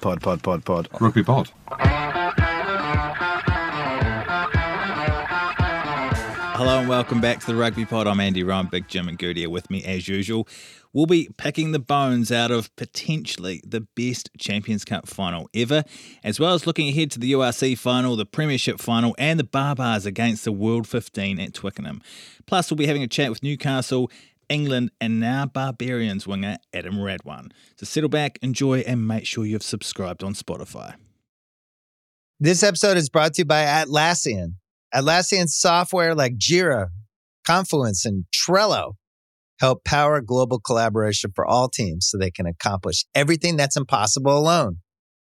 Pod, pod, pod, pod. Rugby pod. Hello and welcome back to the Rugby Pod. I'm Andy Ryan, Big Jim and Goodey are with me as usual. We'll be picking the bones out of potentially the best Champions Cup final ever, as well as looking ahead to the URC final, the Premiership final, and the Baa-Baas against the World 15 at Twickenham. Plus, we'll be having a chat with Newcastle, England, and now Barbarians winger Adam Radwan. So settle back, enjoy, and make sure you've subscribed on Spotify. This episode is brought to you by Atlassian. Atlassian software like Jira, Confluence, and Trello help power global collaboration for all teams so they can accomplish everything that's impossible alone.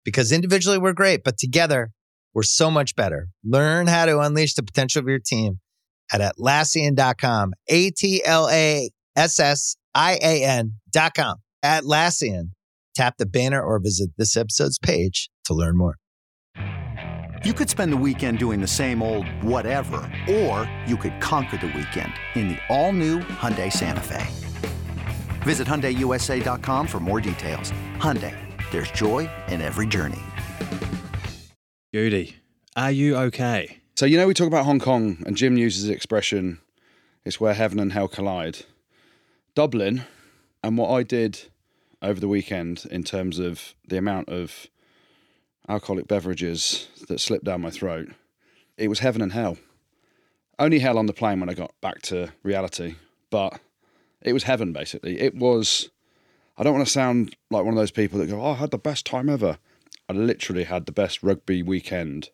Because individually we're great, but together we're so much better. Learn how to unleash the potential of your team at Atlassian.com. A T L A S S I A N.com. Atlassian. Tap the banner or visit this episode's page to learn more. You could spend the weekend doing the same old whatever, or you could conquer the weekend in the all-new Hyundai Santa Fe. Visit HyundaiUSA.com for more details. Hyundai, there's joy in every journey. Goodey, are you okay? So, you know, we talk about Hong Kong, and Jim uses the expression, it's where heaven and hell collide. Dublin, and what I did over the weekend in terms of the amount of alcoholic beverages that slipped down my throat, it was heaven and hell. Only hell on the plane when I got back to reality, but it was heaven basically. It was. I don't want to sound like one of those people that go, oh, I had the best time ever. I literally had the best rugby weekend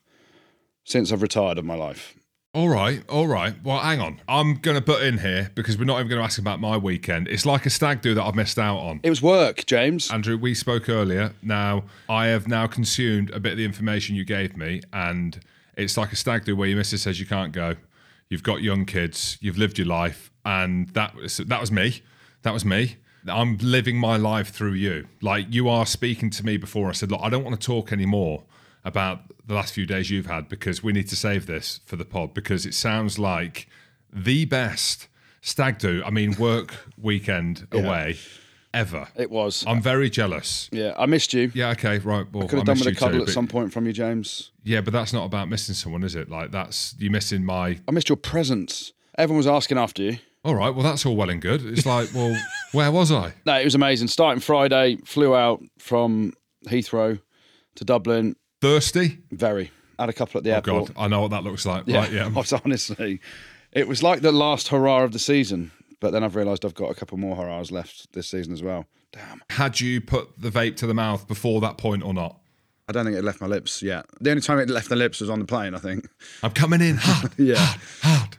since I've retired of my life. All right, all right. Well, hang on. I'm going to put in here because we're not even going to ask about my weekend. It's like a stag do that I've missed out on. It was work, James. Andrew, we spoke earlier. Now, I have now consumed a bit of the information you gave me, and it's like a stag do where your missus says you can't go. You've got young kids, you've lived your life, and that was that was me. That was me. I'm living my life through you. Like you are speaking to me before. I said, look, I don't want to talk anymore about the last few days you've had because we need to save this for the pod because it sounds like the best stag do. I mean, work weekend Yeah. away ever. It was. I'm very jealous. yeah, I missed you. Yeah, okay, right. Well, I could have done with a cuddle too, at some point from you, James. Yeah, but that's not about missing someone, is it? Like that's you missing my. I missed your presence. Everyone was asking after you. All right, well that's all well and good. It's like, well, where was I? No, it was amazing. Starting Friday, flew out from Heathrow to Dublin. Thirsty? Very. Had a couple at the Oh airport. God, I know what that looks like. Yeah, Right, yeah. I was honestly, it was like the last hurrah of the season. But then I've realised I've got a couple more hurrahs left this season as well. Damn. Had you put the vape to the mouth before that point or not? I don't think it left my lips yet. The only time it left the lips was on the plane, I think. I'm coming in hard, Yeah. hard, hard.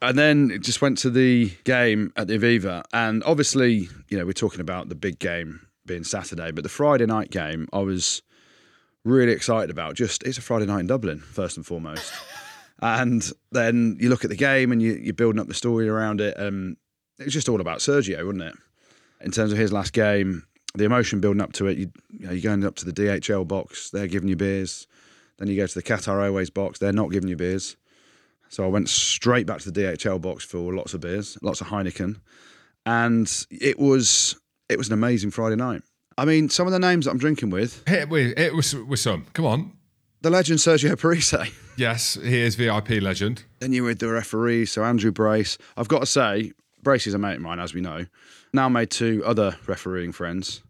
And then it just went to the game at the Aviva. And obviously, you know, we're talking about the big game being Saturday, but the Friday night game, I was really excited about. Just, it's a Friday night in Dublin, first and foremost. and then you look at the game and you, you're building up the story around it. And it was just all about Sergio, wasn't it? In terms of his last game, the emotion building up to it, you, you know, you're going up to the DHL box, they're giving you beers. Then you go to the Qatar Airways box, they're not giving you beers. So I went straight back to the DHL box for lots of beers, lots of Heineken, and it was it was an amazing Friday night. I mean, some of the names that I'm drinking with, Hit with, it with, with some. Come on. the legend Sergio Parisse. Yes, he is VIP legend. then you with the referee, so Andrew Brace. I've got to say, Brace is a mate of mine, as we know. Now made two other refereeing friends.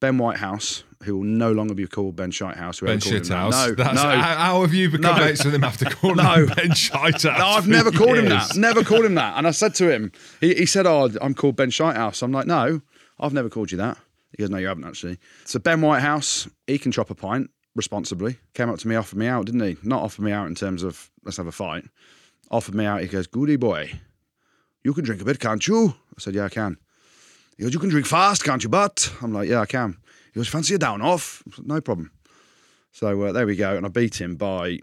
Ben Whitehouse, who will no longer be called Ben Shitehouse. Ben. Shithouse. No, That's, no. How, have you become No. mates with him after calling No. him Ben Shitehouse? No, I've never called him that. Never called him that. And I said to him, he, he said, Oh, I'm called Ben Shitehouse. I'm like, No, I've never called you that. He goes, No, you haven't actually. So Ben Whitehouse, he can chop a pint responsibly. Came up to me, offered me out, didn't he? Not offered me out in terms of let's have a fight. Offered me out. He goes, Goodey boy, you can drink a bit, can't you? I said, Yeah, I can. He goes, You can drink fast, can't you, but? I'm like, Yeah, I can. He goes, Fancy a down off? Said, No problem. So uh, there we go. And I beat him by,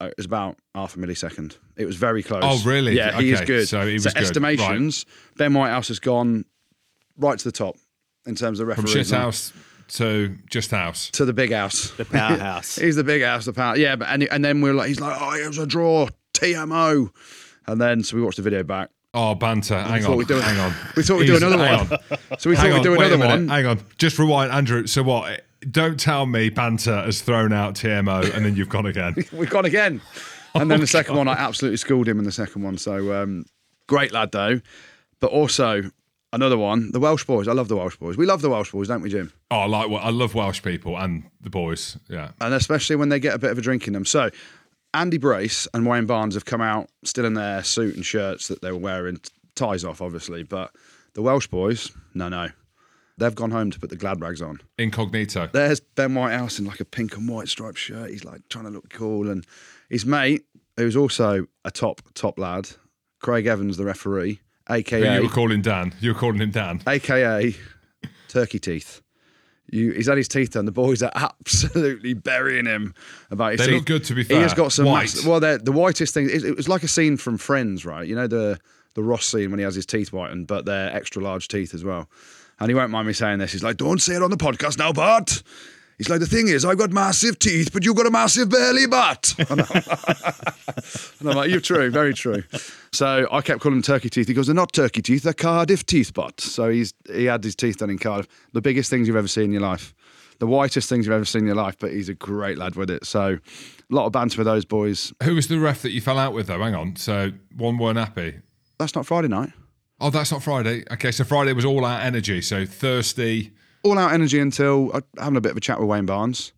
uh, it was about half a millisecond. It was very close. Oh, really? Yeah, he is good. so he was good. estimations, Ben Whitehouse has gone right to the top in terms of referees. From refereeing. shit house to just house. To the big house. The powerhouse. He's the big house, the power. Yeah, but and, and then we're like, he's like, oh, it was a draw, TMO. And then, so we watched the video back. Oh, banter. Hang on. we'd do- hang on. we thought we'd do another one. on. So we Hang thought we'd on, do wait a another one. Hang on. Just rewind, Andrew. So what? don't tell me banter has thrown out TMO and then you've gone again. We've gone again. And then the second one, I absolutely schooled him in the second one. So um, great lad, though. But also another one, the Welsh boys. I love the Welsh boys. We love the Welsh boys, don't we, Jim? Oh, I like I love Welsh people and the boys. Yeah. And especially when they get a bit of a drink in them. So Andy Brace and Wayne Barnes have come out still in their suit and shirts that they were wearing, ties off, obviously. But the Welsh boys, no, no. They've gone home to put the glad rags on. Incognito. There's Ben Whitehouse in like a pink and white striped shirt. He's like trying to look cool. And his mate, who's also a top, top lad, Craig Evans, the referee, aka you were calling Dan. You were calling him Dan. aka Turkey Teeth. You, he's had his teeth done. The boys are absolutely burying him about his They teeth. look good, to be fair. He has got some. White. mass- well, they're- the whitest thing. It, it was like a scene from Friends, right? You know the the Ross scene when he has his teeth whitened, but they're extra large teeth as well. And he won't mind me saying this. He's like, "Don't say it on the podcast now, Bart." He's like, "The thing is, I've got massive teeth, but you've got a massive belly butt." And I'm, like, "You're true, very true." So I kept calling him turkey teeth. He goes, "They're not turkey teeth. They're Cardiff teeth, but." So he's he had his teeth done in Cardiff. The biggest things you've ever seen in your life. The whitest things you've ever seen in your life, but he's a great lad with it. So, a lot of banter with those boys. Who was the ref that you fell out with though? Hang on. So one weren't happy. That's not Friday night. Oh, that's not Friday. Okay, so Friday was all our energy. So thirsty. All out energy until uh, having a bit of a chat with Wayne Barnes.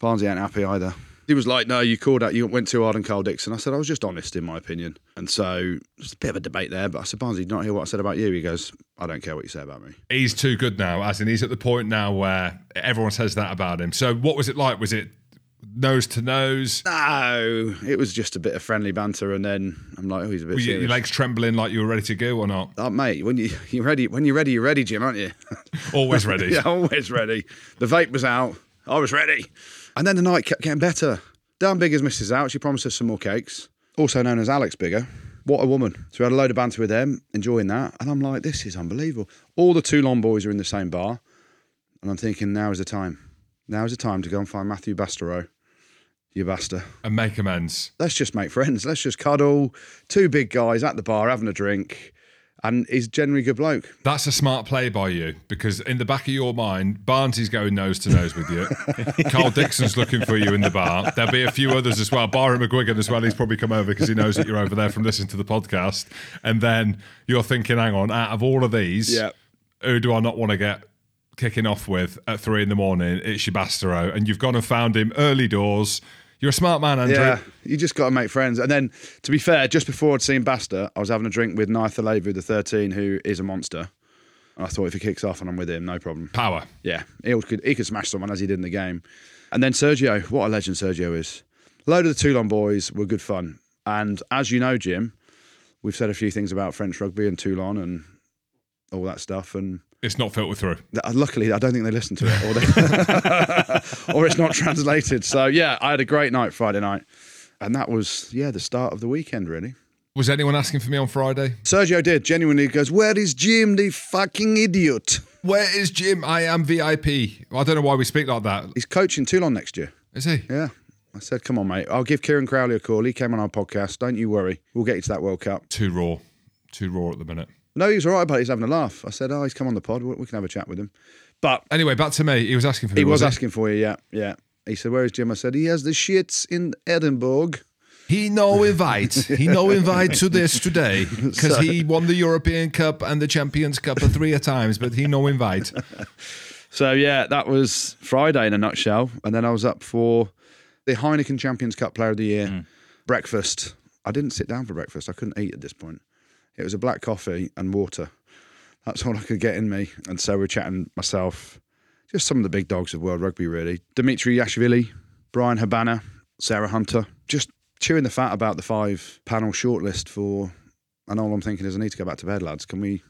Barnes ain't happy either. He was like, "No, you called out. You went too hard on Karl Dickson." I said, "I was just honest in my opinion." And so there's a bit of a debate there. But I said, "Barnes, you not hear what I said about you?" He goes, "I don't care what you say about me." He's too good now, as in he's at the point now where everyone says that about him. So what was it like? Was it nose to nose? No, it was just a bit of friendly banter, and then I'm like, "Oh, he's a bit Were you, your legs trembling like you were ready to go or not? Oh, mate, when you you're ready, when you're ready, you're ready, Jim, aren't you? Always ready. yeah, always ready. The vape was out. I was ready. And then the night kept getting better. Dan Biggar's missus out. She promised us some more cakes. Also known as Alex Biggar. What a woman. So we had a load of banter with them, enjoying that. And I'm like, this is unbelievable. All the Toulon boys are in the same bar. And I'm thinking, now is the time. Now is the time to go and find Mathieu Bastareaud. You basta. And make amends. Let's just make friends. Let's just cuddle. Two big guys at the bar having a drink. And he's generally a good bloke. That's a smart play by you because in the back of your mind, Barnes is going nose to nose with you. Karl Dickson's looking for you in the bar. There'll be a few others as well. Byron McGuigan as well. He's probably come over because he knows that you're over there from listening to the podcast. And then you're thinking, hang on, out of all of these, Yeah. who do I not want to get kicking off with at three in the morning? It's Shabastero. And you've gone and found him early doors. You're a smart man, Andrew. Yeah, you just got to make friends. And then, to be fair, just before I'd seen Basta, I was having a drink with Nayacalevu, the 13, who is a monster. And I thought if he kicks off and I'm with him, no problem. Power. Yeah, he could he could smash someone as he did in the game. And then Sergio, what a legend Sergio is. A load of the Toulon boys were good fun. And as you know, Jim, we've said a few things about French rugby and Toulon and all that stuff. And It's not filtered through. Uh, luckily, I don't think they listen to it, or, they, or it's not translated. So yeah, I had a great night Friday night, and that was yeah the start of the weekend really. Was anyone asking for me on Friday? Sergio did genuinely goes, "Where is Jim, the fucking idiot?" Where is Jim? I am VIP. I don't know why we speak like that. He's coaching Toulon next year. Is he? Yeah. I said, come on, mate. I'll give Kieran Crowley a call. He came on our podcast. Don't you worry. We'll get you to that World Cup. Too raw. Too raw at the minute. No, he was all right but. He's having a laugh. I said, oh, he's come on the pod. We can have a chat with him. But Anyway, back to me. He was asking for me. he was he? asking for you, yeah, yeah. He said, where is Jim? I said, he has the shits in Edinburgh. He no invite. He no invite to this today because he won the European Cup and the Champions Cup three times, but he no invite. So, yeah, that was Friday in a nutshell. And then I was up for the Heineken Champions Cup Player of the Year mm. breakfast. I didn't sit down for breakfast. I couldn't eat at this point. It was a black coffee and water. That's all I could get in me. And so we're chatting myself, just some of the big dogs of world rugby, really. Dimitri Yachvili, Bryan Habana, Sarah Hunter, just chewing the fat about the five panel shortlist for. And all I'm thinking is, I need to go back to bed, lads. Can we?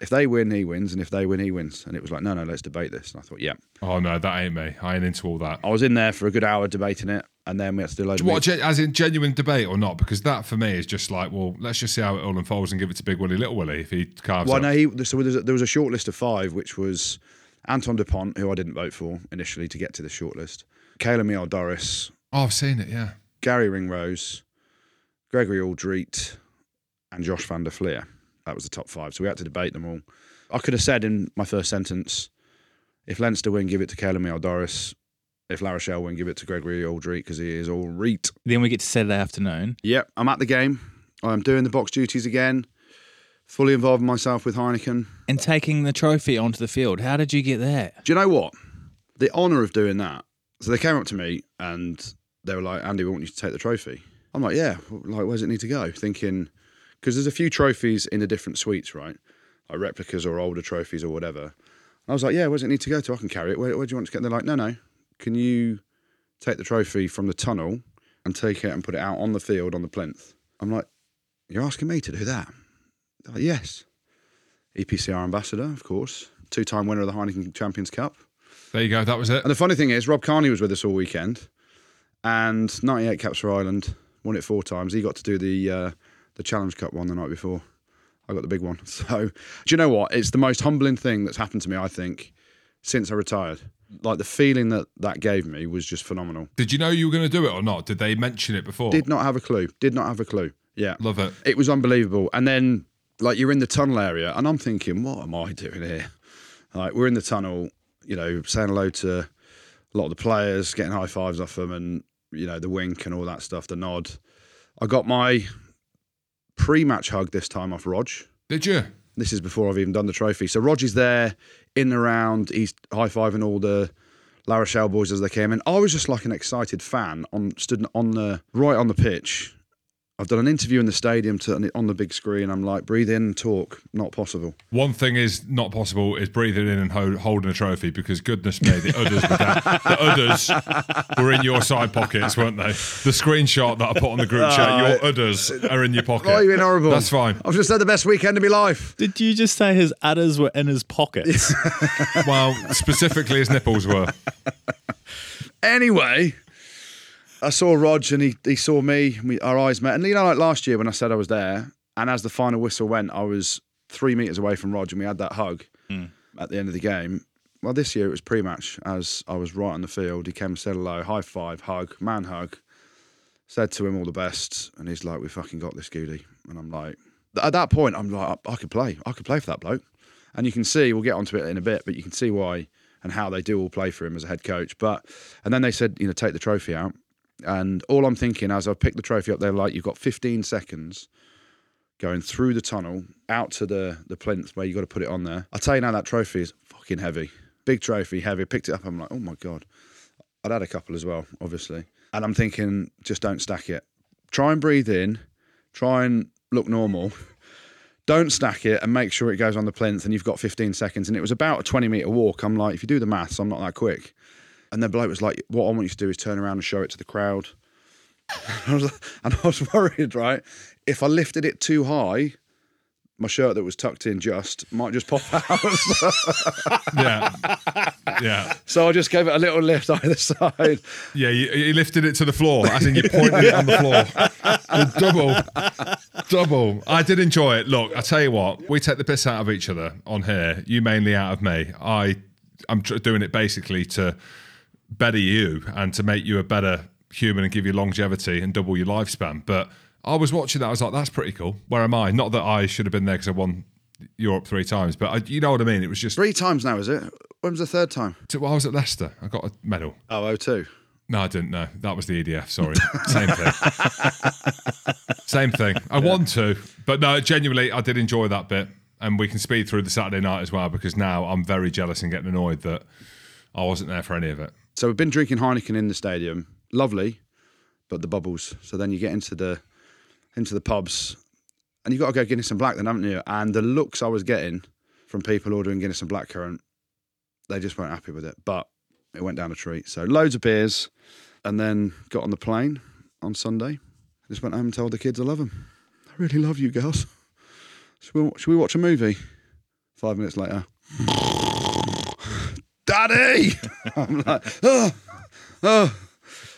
If they win, he wins, and if they win, he wins. And it was like, no, no, let's debate this. And I thought, yeah. Oh no, that ain't me. I ain't into all that. I was in there for a good hour debating it, and then we had to do of What, as in genuine debate or not? Because that for me is just like, well, let's just see how it all unfolds and give it to Big Willie, Little Willie if he carves Well, up. no, he, so there was, a, there was a short list of five, which was Anton Dupont, who I didn't vote for initially to get to the shortlist, Kayla Miel Doris, Oh, I've seen it. Yeah. Garry Ringrose, Gregory Alldritt, and Josh van der Flier. That was the top five. So we had to debate them all. I could have said in my first sentence, If Leinster win, give it to Calum Doris. If La Rochelle win, give it to Gregory Alldritt because he is all reet. Then we get to Saturday afternoon. Yep, I'm at the game. I'm doing the box duties again. Fully involving myself with Heineken. And taking the trophy onto the field. How did you get that? Do you know what? The honour of doing that. So they came up to me and they were like, Andy, we want you to take the trophy. I'm like, yeah, like, where's it need to go? Thinking, because there's a few trophies in the different suites, right? Like replicas or older trophies or whatever. And I was like, yeah, where's it need to go to? I can carry it. Where, where do you want to get? They're like, no, no. Can you take the trophy from the tunnel and take it and put it out on the field on the plinth? I'm like, you're asking me to do that? Like, yes. EPCR ambassador, of course. Two time winner of the Heineken Champions Cup. There you go. That was it. And the funny thing is, Rob Kearney was with us all weekend, and 98 caps for Ireland, won it four times. He got to do the uh, the Challenge Cup one the night before. I got the big one. So, do you know what? It's the most humbling thing that's happened to me, I think, since I retired. Like the feeling that that gave me was just phenomenal. Did you know you were going to do it or not? Did they mention it before? Did not have a clue. Did not have a clue. Yeah. Love it. It was unbelievable. And then, like, you're in the tunnel area, and I'm thinking, what am I doing here? Like, we're in the tunnel, you know, saying hello to a lot of the players, getting high fives off them, and, you know, the wink and all that stuff, the nod. I got my pre match hug this time off Rog. Did you? This is before I've even done the trophy. So Rog is there in the round. He's high fiving all the La Rochelle boys as they came in. I was just like an excited fan on stood on the right on the pitch. I've done an interview in the stadium to, on the big screen. I'm like, breathe in talk. Not possible. One thing is not possible is breathing in and hold, holding a trophy because goodness me, the others were down, the others were in your side pockets, weren't they? The screenshot that I put on the group chat, oh, your others are in your pocket. Oh, you've been horrible. That's fine. I've just had the best weekend of my life. Did you just say his udders were in his pockets? Well, specifically his nipples were. Anyway, I saw Rog and he, he saw me. We, our eyes met. And you know, like last year when I said I was there, and as the final whistle went, I was three meters away from Rog and we had that hug hmm. at the end of the game. Well, this year it was pre match as I was right on the field. He came and said hello, high five, hug, man hug. Said to him all the best. And he's like, We fucking got this, Goodey. And I'm like, at that point, I'm like, I, I could play. I could play for that bloke. And you can see, we'll get onto it in a bit, but you can see why and how they do all play for him as a head coach. But, and then they said, you know, take the trophy out. And all I'm thinking as I picked the trophy up, they're like, you've got 15 seconds going through the tunnel out to the, the plinth where you've got to put it on there. I tell you now, that trophy is fucking heavy. Big trophy, heavy. Picked it up, I'm like, oh my God. I'd had a couple as well, obviously. And I'm thinking, just don't stack it. Try and breathe in, try and look normal. Don't stack it and make sure it goes on the plinth and you've got 15 seconds. And it was about a 20 metre walk. I'm like, if you do the maths, I'm not that quick. And the bloke was like, what I want you to do is turn around and show it to the crowd. and, I was, and I was worried, right? If I lifted it too high, my shirt that was tucked in just might just pop out. Yeah. Yeah. so I just gave it a little lift either side. Yeah, you, you lifted it to the floor, as in you pointed it on the floor. double, double. I did enjoy it. Look, I tell you what, we take the piss out of each other on here. You mainly out of me. I, I'm tr- doing it basically to better you and to make you a better human and give you longevity and double your lifespan. But I was watching that. I was like, that's pretty cool. Where am I? Not that I should have been there because I won Europe three times, but I, you know what I mean. It was just. Three times now, is it? When was the third time? Well, I was at Leicester. I got a medal. Oh, oh two. No, I didn't. know. that was the EDF. Sorry, same thing. same thing. I want to, but no, genuinely, I did enjoy that bit, and we can speed through the Saturday night as well because now I'm very jealous and getting annoyed that I wasn't there for any of it. So we've been drinking Heineken in the stadium. Lovely, but the bubbles. So then you get into the into the pubs, and you've got to go Guinness and Black, then haven't you? And the looks I was getting from people ordering Guinness and Blackcurrant, they just weren't happy with it. But it went down a treat. So loads of beers, and then got on the plane on Sunday. Just went home and told the kids I love them. I really love you girls. Should we, should we watch a movie? Five minutes later. Daddy! I'm like, oh, oh.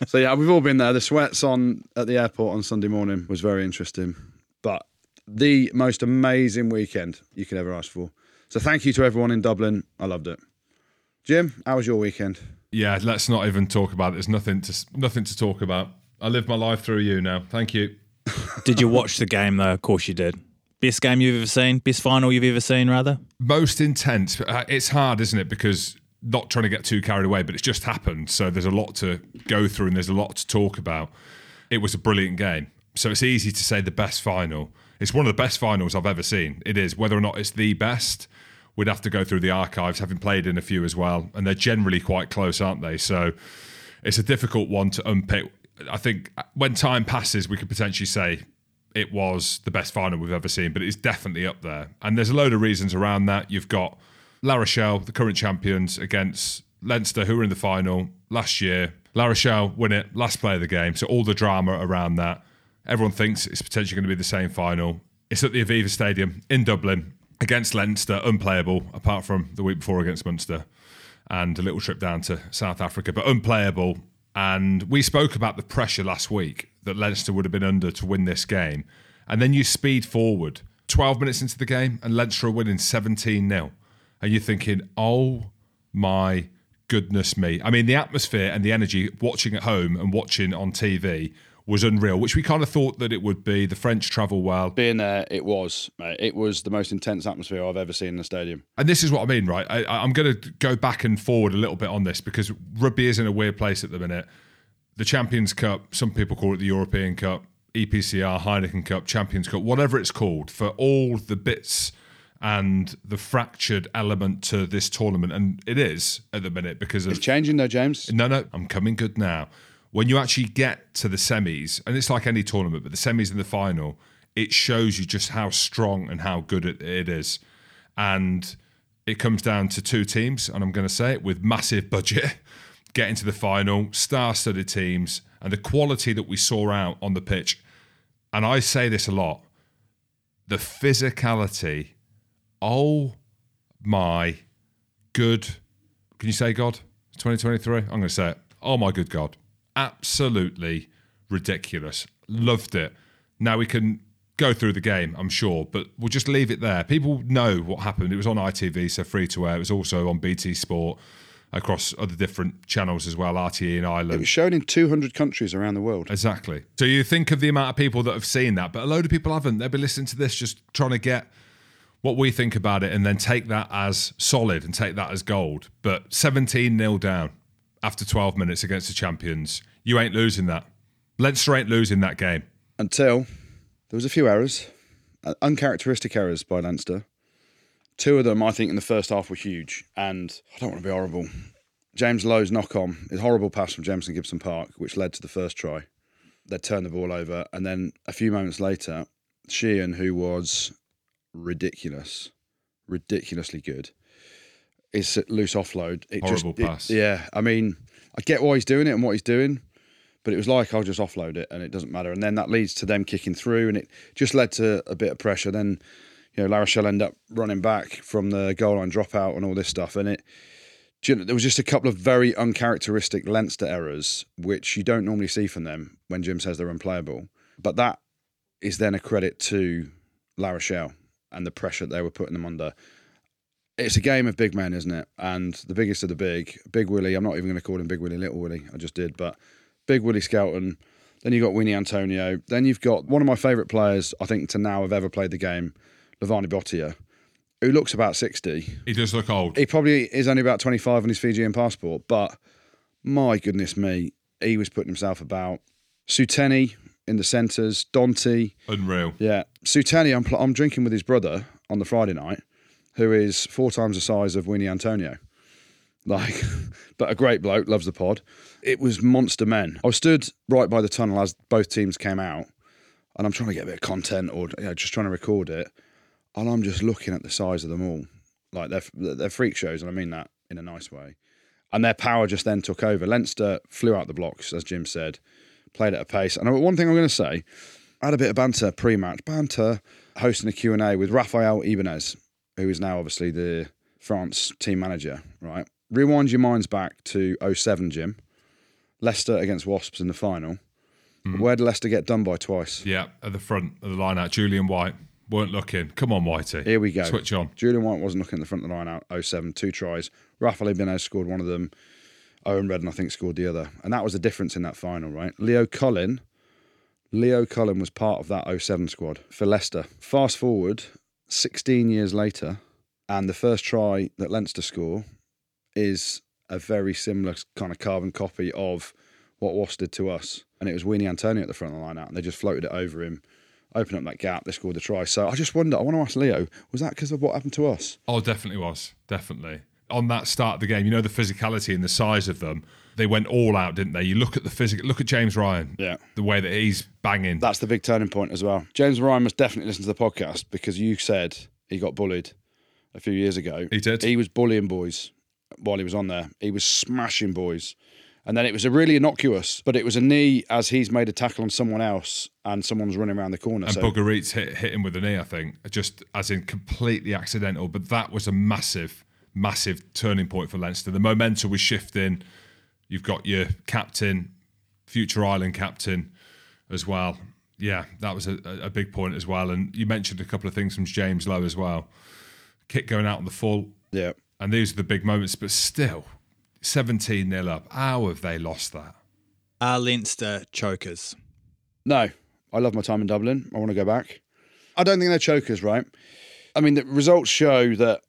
So yeah, we've all been there. The sweats on at the airport on Sunday morning was very interesting, but the most amazing weekend you could ever ask for. So thank you to everyone in Dublin. I loved it. Jim, how was your weekend? Yeah, let's not even talk about it. There's nothing to nothing to talk about. I live my life through you now. Thank you. did you watch the game though? Of course you did. Best game you've ever seen? Best final you've ever seen, rather? Most intense. Uh, It's hard, isn't it? Because not trying to get too carried away, but it's just happened. So there's a lot to go through and there's a lot to talk about. It was a brilliant game. So it's easy to say the best final. It's one of the best finals I've ever seen. It is. Whether or not it's the best, we'd have to go through the archives, having played in a few as well. And they're generally quite close, aren't they? So it's a difficult one to unpick. I think when time passes, we could potentially say it was the best final we've ever seen, but it's definitely up there. And there's a load of reasons around that. You've got La Rochelle, the current champions, against Leinster, who were in the final last year. La Rochelle win it, last play of the game. So all the drama around that. Everyone thinks it's potentially going to be the same final. It's at the Aviva Stadium in Dublin against Leinster, unplayable, apart from the week before against Munster and a little trip down to South Africa, but unplayable. And we spoke about the pressure last week that Leinster would have been under to win this game. And then you speed forward 12 minutes into the game and Leinster are winning 17 0. And you're thinking, oh my goodness me. I mean, the atmosphere and the energy watching at home and watching on TV was unreal, which we kind of thought that it would be. The French travel well. Being there, it was, mate. It was the most intense atmosphere I've ever seen in a stadium. And this is what I mean, right? I, I'm going to go back and forward a little bit on this because rugby is in a weird place at the minute. The Champions Cup, some people call it the European Cup, EPCR, Heineken Cup, Champions Cup, whatever it's called, for all the bits and the fractured element to this tournament. And it is at the minute because of. It's changing though, James. No, no, I'm coming good now. When you actually get to the semis, and it's like any tournament, but the semis and the final, it shows you just how strong and how good it, it is. And it comes down to two teams, and I'm going to say it with massive budget getting to the final, star studded teams, and the quality that we saw out on the pitch. And I say this a lot the physicality. Oh my good. Can you say God? 2023? I'm going to say it. Oh my good God. Absolutely ridiculous. Loved it. Now we can go through the game, I'm sure, but we'll just leave it there. People know what happened. It was on ITV, so free to air. It was also on BT Sport across other different channels as well, RTE in Ireland. It was shown in 200 countries around the world. Exactly. So you think of the amount of people that have seen that, but a load of people haven't. They'll be listening to this just trying to get what we think about it and then take that as solid and take that as gold. But 17 0 down after 12 minutes against the champions. You ain't losing that. Leinster ain't losing that game. Until there was a few errors, uh, uncharacteristic errors by Leinster. Two of them, I think, in the first half were huge. And I don't want to be horrible. James Lowe's knock on, his horrible pass from Jamison Gibson-Park, which led to the first try. They turned the ball over. And then a few moments later, Sheehan, who was ridiculous, ridiculously good, his loose offload. It Horrible just, it- pass. yeah. I mean, I get why he's doing it and what he's doing, but it was like I'll just offload it and it doesn't matter. And then that leads to them kicking through, and it just led to a bit of pressure. Then, you know, La Rochelle end up running back from the goal line dropout and all this stuff, and it. you know, There was just a couple of very uncharacteristic Leinster errors, which you don't normally see from them when Jim says they're unplayable. But that is then a credit to La Rochelle and the pressure they were putting them under. It's a game of big men, isn't it? And the biggest of the big, Big Willie. I'm not even going to call him Big Willie, Little Willie. I just did, but Big Willie Skelton. Then you've got Uini Atonio. Then you've got one of my favourite players, I think, to now have ever played the game, Levani Botia, who looks about 60. He does look old. He probably is only about 25 on his Fijian passport, but my goodness me, he was putting himself about. Seuteni in the centres, Dante. Unreal. Yeah, Seuteni. I'm, I'm drinking with his brother on the Friday night, who is four times the size of Uini Atonio. Like, but a great bloke, loves the pod. It was monster men. I stood right by the tunnel as both teams came out, and I'm trying to get a bit of content or you know, just trying to record it, and I'm just looking at the size of them all. Like they're they're freak shows, and I mean that in a nice way. And their power just then took over. Leinster flew out the blocks, as Jim said, played at a pace. And one thing I'm going to say, I had a bit of banter pre-match, banter, hosting a Q&A with Raphaël Ibañez, who is now obviously the France team manager, right? Rewind your minds back to 07, Jim. Leicester against Wasps in the final. Mm. Where did Leicester get done by twice? Yeah, at the front of the line out. Julian White weren't looking. Come on, Whitey. Here we go. Switch on. Julian White wasn't looking at the front of the line out 07, two tries. Raphaël Ibañez scored one of them. Eoin Reddan, I think, scored the other. And that was the difference in that final, right? Leo Cullen, Leo Cullen was part of that 07 squad for Leicester. Fast forward 16 years later, and the first try that Leinster score is a very similar kind of carbon copy of what Wasps did to us. And it was Uini Atonio at the front of the line out, and they just floated it over him, opened up that gap, they scored the try. So I just wonder, I want to ask Leo, was that because of what happened to us? Oh, definitely was. Definitely. On that start of the game, you know the physicality and the size of them. They went all out, didn't they? You look at the physical. Look at James Ryan. Yeah. The way that he's banging. That's the big turning point as well. James Ryan must definitely listen to the podcast because you said he got bullied a few years ago. He did. He was bullying boys while he was on there. He was smashing boys. And then it was a really innocuous, but it was a knee as he's made a tackle on someone else and someone's running around the corner. and so Bugger Eats hit, hit him with a knee, I think, just as in completely accidental. But that was a massive, massive turning point for Leinster. The momentum was shifting. You've got your captain, future Ireland captain as well. Yeah, that was a, a big point as well. And you mentioned a couple of things from James Lowe as well. Kick going out on the full. yeah. And these are the big moments, but still, 17 nil up. How have they lost that? Are Leinster chokers? No, I love my time in Dublin. I want to go back. I don't think they're chokers, right? I mean, the results show that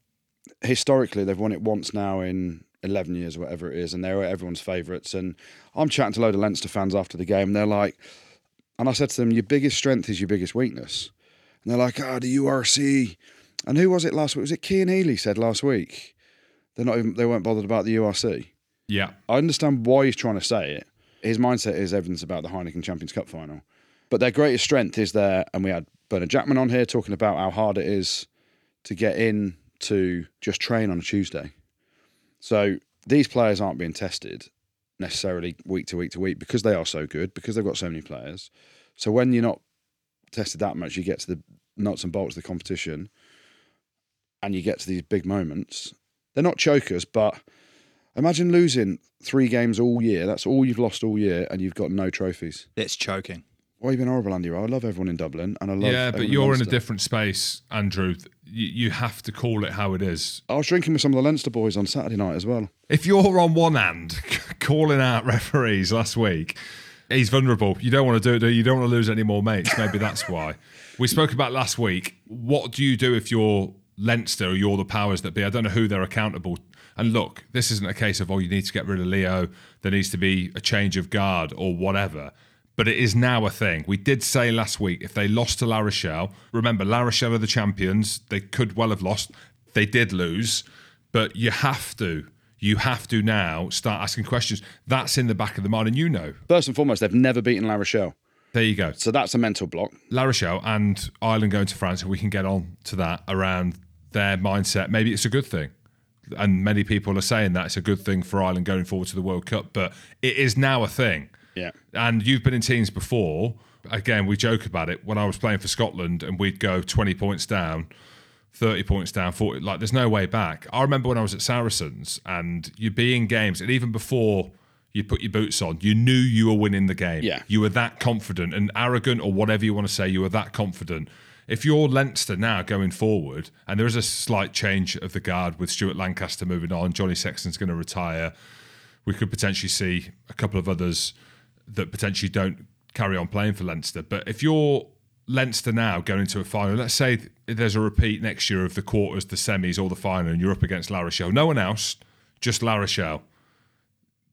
historically they've won it once now in 11 years, or whatever it is, and they're everyone's favourites. And I'm chatting to a load of Leinster fans after the game, and they're like, and I said to them, your biggest strength is your biggest weakness. And they're like, ah, the URC. And who was it last week? Was it Cian Healy said last week? They're not even, they weren't bothered about the URC. Yeah. I understand why he's trying to say it. His mindset is evidence about the Heineken Champions Cup final. But their greatest strength is there, and we had Bernard Jackman on here talking about how hard it is to get in to just train on a Tuesday. So these players aren't being tested necessarily week to week to week because they are so good, because they've got so many players. So when you're not tested that much, you get to the nuts and bolts of the competition and you get to these big moments. They're not chokers, but imagine losing three games all year. That's all you've lost all year, and you've got no trophies. That's choking. Why have been horrible, Andy? I love everyone in Dublin, and I love. yeah, but you're in a different space, Andrew. You, you have to call it how it is. I was drinking with some of the Leinster boys on Saturday night as well. If you're on one hand calling out referees last week, he's vulnerable. You don't want to do it. do you? You don't want to lose any more mates. Maybe that's why. We spoke about last week. What do you do if you're Leinster or you're the powers that be? I don't know who they're accountable. And look, this isn't a case of oh, you need to get rid of Leo. There needs to be a change of guard or whatever. But it is now a thing. We did say last week if they lost to La Rochelle, remember La Rochelle are the champions. They could well have lost. They did lose, but you have to. You have to now start asking questions. That's in the back of the mind, and you know. First and foremost, they've never beaten La Rochelle, There you go. so that's a mental block. La Rochelle and Ireland going to France, and we can get on to that around their mindset. Maybe it's a good thing. And many people are saying that it's a good thing for Ireland going forward to the World Cup, but it is now a thing. Yeah. And you've been in teams before. Again, we joke about it. When I was playing for Scotland and we'd go 20 points down, 30 points down, 40, like there's no way back. I remember when I was at Saracens and you'd be in games, and even before you put your boots on, you knew you were winning the game. Yeah. You were that confident and arrogant, or whatever you want to say, you were that confident. If you're Leinster now going forward, and there is a slight change of the guard with Stuart Lancaster moving on, Johnny Sexton's going to retire, we could potentially see a couple of others that potentially don't carry on playing for Leinster. But if you're Leinster now going into a final, let's say there's a repeat next year of the quarters, the semis, or the final, and you're up against La Rochelle. No one else, just La Rochelle.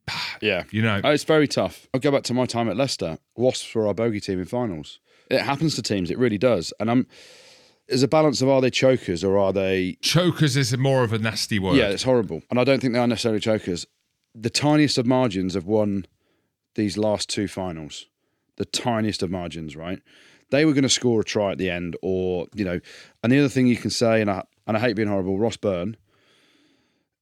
Yeah. You know, Oh, it's very tough. I'll go back to my time at Leicester. Wasps were our bogey team in finals. It happens to teams. It really does. And I'm. There's a balance of are they chokers or are they chokers is more of a nasty word. Yeah, it's horrible. And I don't think they are necessarily chokers. The tiniest of margins have won these last two finals. The tiniest of margins, right? They were going to score a try at the end, or, you know, and the other thing you can say, and I, and I hate being horrible, Ross Byrne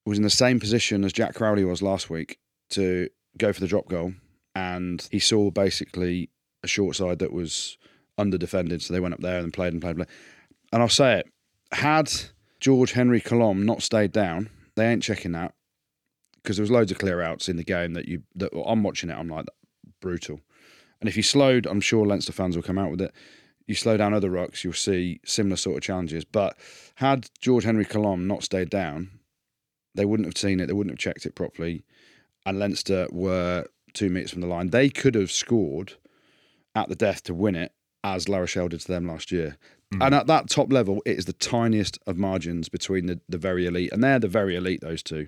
was in the same position as Jack Crowley was last week to go for the drop goal. And he saw basically a short side that was under defended. So they went up there and played and played and played. And I'll say it, had Georges-Henri Colombe not stayed down, they ain't checking that because there was loads of clear outs in the game that you that I'm watching it. I'm like brutal. And if you slowed, I'm sure Leinster fans will come out with it. You slow down other rocks, you'll see similar sort of challenges. But had Georges-Henri Colombe not stayed down, they wouldn't have seen it. They wouldn't have checked it properly. And Leinster were two metres from the line. They could have scored at the death to win it, as La Rochelle did to them last year. Mm. And at that top level, it is the tiniest of margins between the, the very elite, and they're the very elite. Those two,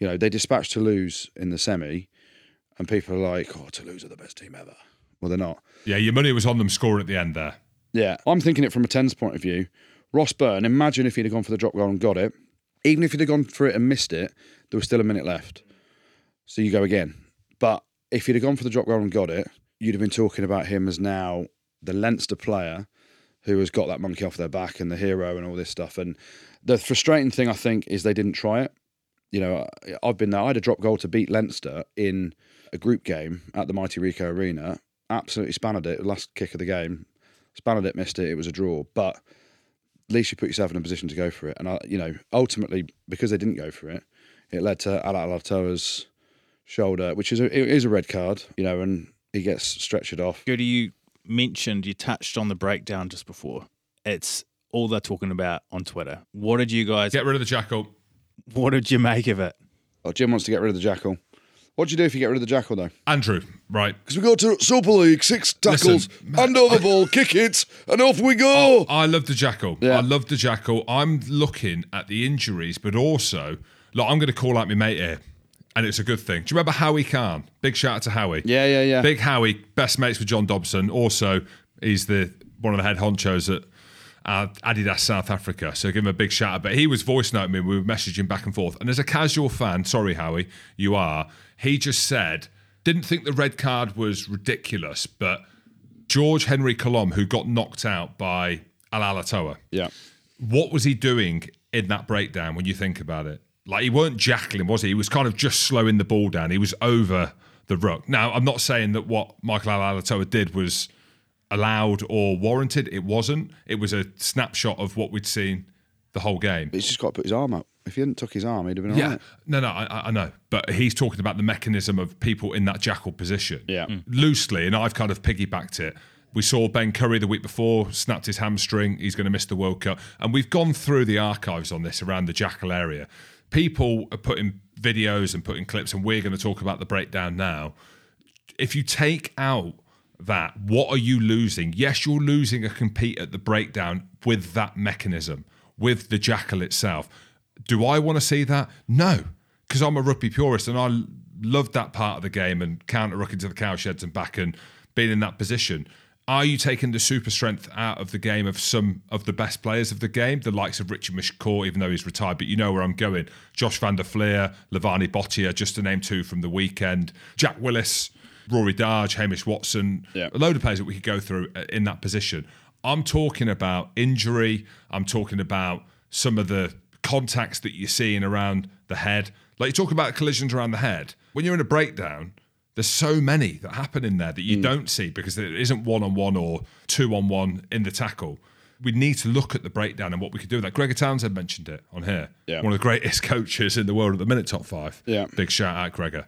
You know, they dispatched Toulouse in the semi, and people are like, "Oh, Toulouse are the best team ever." Well, they're not. Yeah, your money was on them scoring at the end there. Yeah, I'm thinking it from a tens point of view. Ross Byrne, imagine if he'd have gone for the drop goal and got it. Even if he'd have gone for it and missed it, there was still a minute left. So you go again. But if he'd have gone for the drop goal and got it, you'd have been talking about him as now the Leinster player who has got that monkey off their back and the hero and all this stuff. And the frustrating thing, I think, is they didn't try it. You know, I've been there. I had a drop goal to beat Leinster in a group game at the Mighty Ricoh Arena. Absolutely spanned it. Last kick of the game. Spanned it, missed it. It was a draw. But at least you put yourself in a position to go for it. And, I, you know, ultimately, because they didn't go for it, it led to Ala'alatoa's shoulder, which is a, it is a red card, you know, and he gets stretchered off. Goodey, you mentioned, you touched on the breakdown just before. It's all they're talking about on Twitter. What did you guys, Get rid of the jackal. What did you make of it? Oh, Jim wants to get rid of the jackal. What do you do if you get rid of the jackal, though? Andrew, right. Because we go to Super League, six tackles, Listen, hand over the ball, kick it, and off we go. Oh, I love the jackal. Yeah. I love the jackal. I'm looking at the injuries, but also, look, I'm going to call out my mate here, and it's a good thing. Do you remember Howie Khan? Big shout out to Howie. Yeah, yeah, yeah. Big Howie, best mates with John Dobson. Also, he's the one of the head honchos at uh, Adidas South Africa. So give him a big shout out. But he was voice noting me. We were messaging back and forth. And as a casual fan, sorry, Howie, you are. He just said, didn't think the red card was ridiculous, but Georges-Henri Colombe, who got knocked out by Ala'alatoa, Yeah. what was he doing in that breakdown when you think about it? Like he weren't jackling, was he? He was kind of just slowing the ball down. He was over the ruck. Now, I'm not saying that what Michael Alatoa did was allowed or warranted. It wasn't. It was a snapshot of what we'd seen the whole game. He's just got to put his arm up. If he hadn't took his arm, he'd have been Yeah, all right. no, no, I, I- I know, but he's talking about the mechanism of people in that jackal position. Yeah. Mm. loosely, and I've kind of piggybacked it. We saw Ben Curry the week before snapped his hamstring. He's going to miss the World Cup, and we've gone through the archives on this around the jackal area. People are putting videos and putting clips, and we're going to talk about the breakdown now. If you take out that, what are you losing? Yes, you're losing a compete at the breakdown with that mechanism, with the jackal itself. Do I want to see that? No, because I'm a rugby purist and I loved that part of the game and counter rucking to the cowsheds and back and being in that position. Are you taking the super strength out of the game of some of the best players of the game, the likes of Richard McCaw, even though he's retired? But you know where I'm going. Josh van der Fleer, Levani Botia, just to name two from the weekend. Jack Willis, Rory Darge, Hamish Watson, Yeah. a load of players that we could go through uh, in that position. I'm talking about injury. I'm talking about some of the contacts that you're seeing around the head. Like you talk about collisions around the head. When you're in a breakdown, there's so many that happen in there that you don't see because there isn't one on one or two on one in the tackle. We need to look at the breakdown and what we could do with that. Gregor Townsend mentioned it on here. Yeah. One of the greatest coaches in the world at the minute, top five. Yeah. Big shout out, Gregor.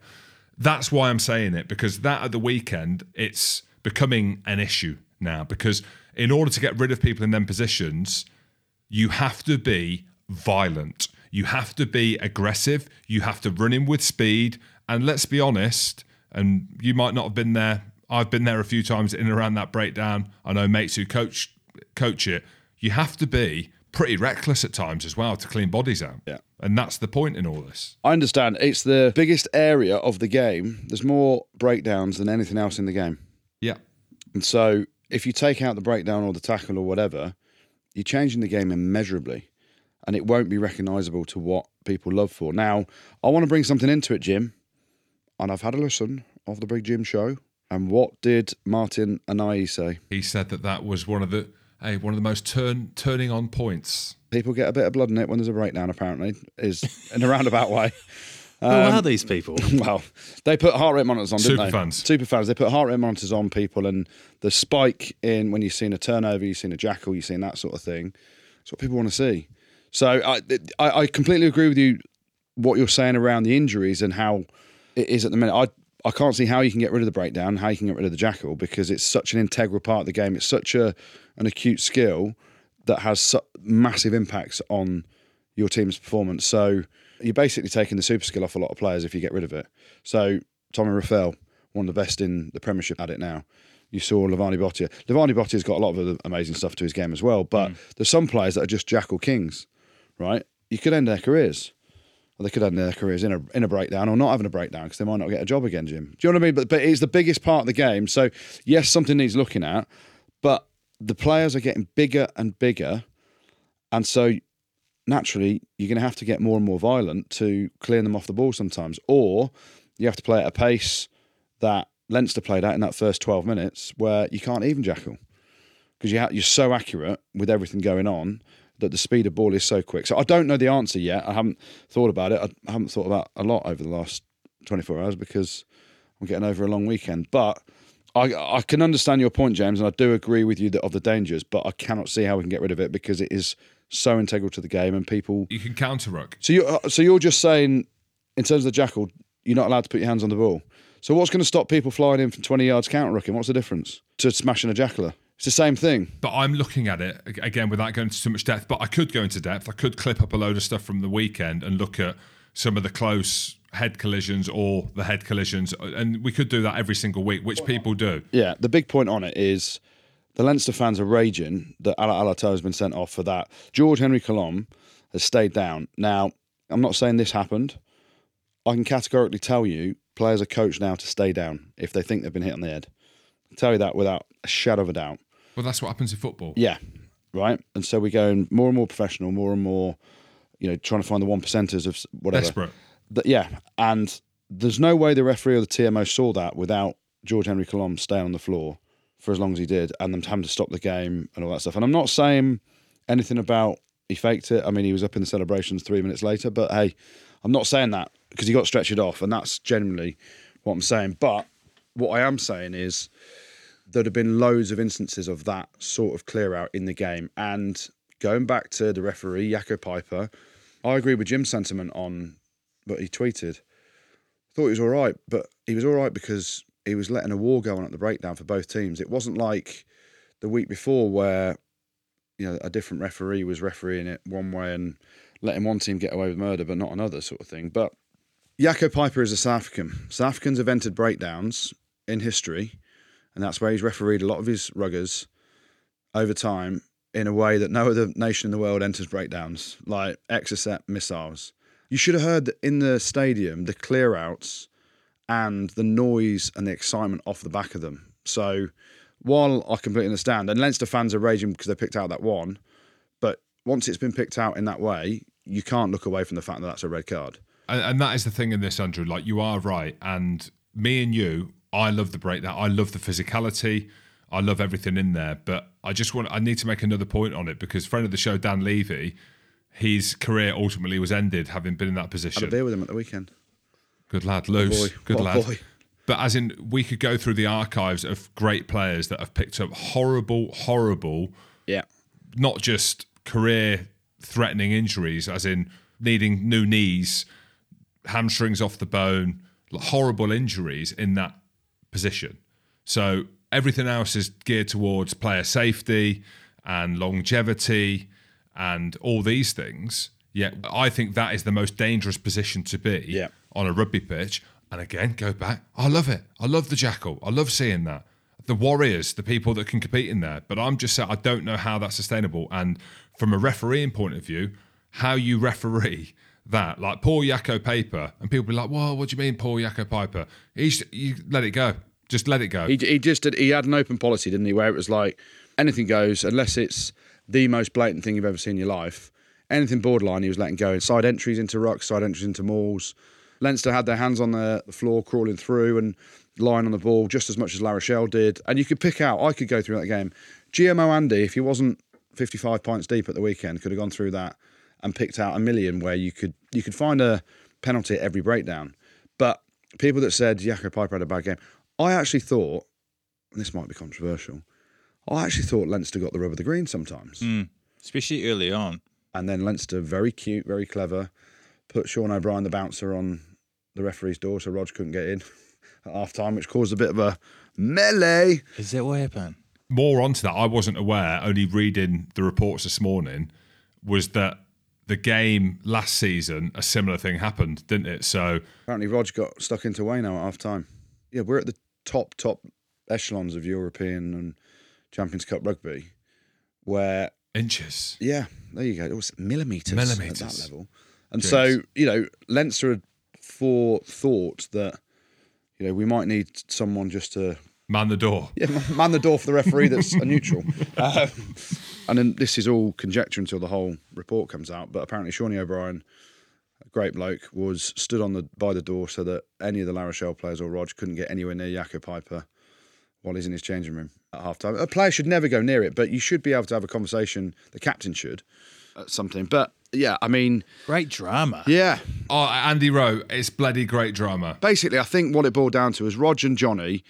That's why I'm saying it because that at the weekend, it's becoming an issue now. Because in order to get rid of people in them positions, you have to be violent. You have to be aggressive. You have to run in with speed. And let's be honest, and you might not have been there. I've been there a few times in and around that breakdown. I know mates who coach coach it. You have to be pretty reckless at times as well to clean bodies out. Yeah. And that's the point in all this. I understand. It's the biggest area of the game. There's more breakdowns than anything else in the game. Yeah. And so if you take out the breakdown or the tackle or whatever, you're changing the game immeasurably. And it won't be recognisable to what people love for. Now, I want to bring something into it, Jim. And I've had a listen of the Big Jim show. And what did Martin Anai say? He said that that was one of the hey, one of the most turn turning on points. People get a bit of blood in it when there's a breakdown, apparently, is in a roundabout way. Who are um, these people? Well, they put heart rate monitors on, didn't they? Superfans. Super fans. They put heart rate monitors on people, and the spike in when you've seen a turnover, you've seen a jackal, you've seen that sort of thing. That's what people want to see. So I, I, I completely agree with you. What you're saying around the injuries and how it is at the minute. I, I can't see how you can get rid of the breakdown, how you can get rid of the jackal, because it's such an integral part of the game. It's such a an acute skill that has su- massive impacts on your team's performance. So you're basically taking the super skill off a lot of players if you get rid of it. So Tommy Reffell, one of the best in the Premiership at it now. You saw Levani Botia. Levani Botia's got a lot of amazing stuff to his game as well, but mm. there's some players that are just jackal kings, right? You could end their careers. Well, they could end their careers in a in a breakdown or not having a breakdown because they might not get a job again, Jim. Do you know what I mean? But but it's the biggest part of the game. So yes, something needs looking at, but the players are getting bigger and bigger, and so naturally you're going to have to get more and more violent to clear them off the ball sometimes, or you have to play at a pace that Leinster played at in that first 12 minutes, where you can't even jackal because you ha- you're so accurate with everything going on that the speed of ball is so quick. So I don't know the answer yet. I haven't thought about it. I haven't thought about a lot over the last 24 hours because I'm getting over a long weekend. But I, I can understand your point, James, and I do agree with you that of the dangers. But I cannot see how we can get rid of it because it is so integral to the game and people. You can counter ruck. So you are uh, so you're just saying, in terms of the jackal, you're not allowed to put your hands on the ball. So what's going to stop people flying in from 20 yards counter rucking? What's the difference to smashing a jackler? It's the same thing. But I'm looking at it again without going into too much depth. But I could go into depth. I could clip up a load of stuff from the weekend and look at some of the close head collisions or the head collisions, and we could do that every single week, which people do. Yeah, the big point on it is the Leinster fans are raging that Ala'alatoa has been sent off for that. Georges-Henri Colombe has stayed down. Now, I'm not saying this happened. I can categorically tell you players are coached now to stay down if they think they've been hit on the head. I tell you that without a shadow of a doubt. Well, that's what happens in football. Yeah, right. And so we're going more and more professional, more and more, you know, trying to find the one percenters of whatever. Desperate. Yeah, and there's no way the referee or the TMO saw that without Georges-Henri Colombe staying on the floor for as long as he did, and them having to stop the game and all that stuff. And I'm not saying anything about he faked it. I mean, he was up in the celebrations three minutes later, but hey, I'm not saying that because he got stretched off, and that's generally what I'm saying. But what I am saying is there'd have been loads of instances of that sort of clear out in the game. And going back to the referee, Jaco Peyper, I agree with Jim's sentiment on what he tweeted. Thought he was all right, but he was all right because he was letting a war go on at the breakdown for both teams. It wasn't like the week before where you know a different referee was refereeing it one way and letting one team get away with murder, but not another sort of thing. But Jaco Peyper is a South African. South Africans have entered breakdowns in history, and that's where he's refereed a lot of his ruggers over time in a way that no other nation in the world enters breakdowns, like Exocet missiles. You should have heard in the stadium the clear outs and the noise and the excitement off the back of them. So while I completely understand, and Leinster fans are raging because they picked out that one, but once it's been picked out in that way, you can't look away from the fact that that's a red card. And, and that is the thing in this, Andrew. Like you are right, and me and you, I love the breakdown. I love the physicality. I love everything in there. But I just want, I need to make another point on it because friend of the show, Dan Levy, his career ultimately was ended having been in that Had a position. beer with him at the weekend. Good lad, loose. boy. Good What lad. boy. But as in, we could go through the archives of great players that have picked up horrible, horrible, Yeah. not just career threatening injuries, as in needing new knees, hamstrings off the bone, horrible injuries in that position. So everything else is geared towards player safety and longevity and all these things. Yet I think that is the most dangerous position to be Yeah. on a rugby pitch. And again, go back. I love it. I love the jackal. I love seeing that. The warriors, the people that can compete in there. But I'm just saying, I don't know how that's sustainable. And from a refereeing point of view, how you referee that, like Paul Jaco Peyper, and people be like, "Well, what do you mean, Paul Jaco Peyper?" He's you let it go. Just let it go. He, he just did, he had an open policy, didn't he? Where it was like anything goes unless it's the most blatant thing you've ever seen in your life. Anything borderline, he was letting go. Side entries into rucks, side entries into malls. Leinster had their hands on the, floor, crawling through and lying on the ball just as much as La Rochelle did. And you could pick out. I could go through that game. GMO Andy, if he wasn't 55 points deep at the weekend, could have gone through that and picked out a million where you could you could find a penalty at every breakdown. But people that said Jaco Peyper had a bad game, I actually thought, and this might be controversial, I actually thought Leinster got the rub of the green sometimes. Hmm. especially early on. And then Leinster, very cute, very clever, put Sean O'Brien, the bouncer, on the referee's door so Rog couldn't get in at half time, which caused a bit of a melee. Is that what happened? More onto that, I wasn't aware. Only reading the reports this morning was that the game last season, a similar thing happened, didn't it? So Apparently, Rog got stuck into Wayno at half time. Yeah, we're at the top, top echelons of European and Champions Cup rugby, where inches. Yeah, there you go. It was millimeters, at that level. And Jeez. so, you know, Leinster had forethought that, you know, we might need someone just to Man the door. yeah, man the door for the referee that's a neutral. Um, and then this is all conjecture until the whole report comes out. But apparently, Shawnee O'Brien, a great bloke, was stood on the by the door so that any of the La Rochelle players or Rog couldn't get anywhere near Jaco Peyper while he's in his changing room at half time. A player should never go near it, but you should be able to have a conversation. The captain should at something. But yeah, I mean, Great drama. yeah. Oh, Andy Rowe, it's bloody great drama. basically, I think what it boiled down to is Rog and Johnny,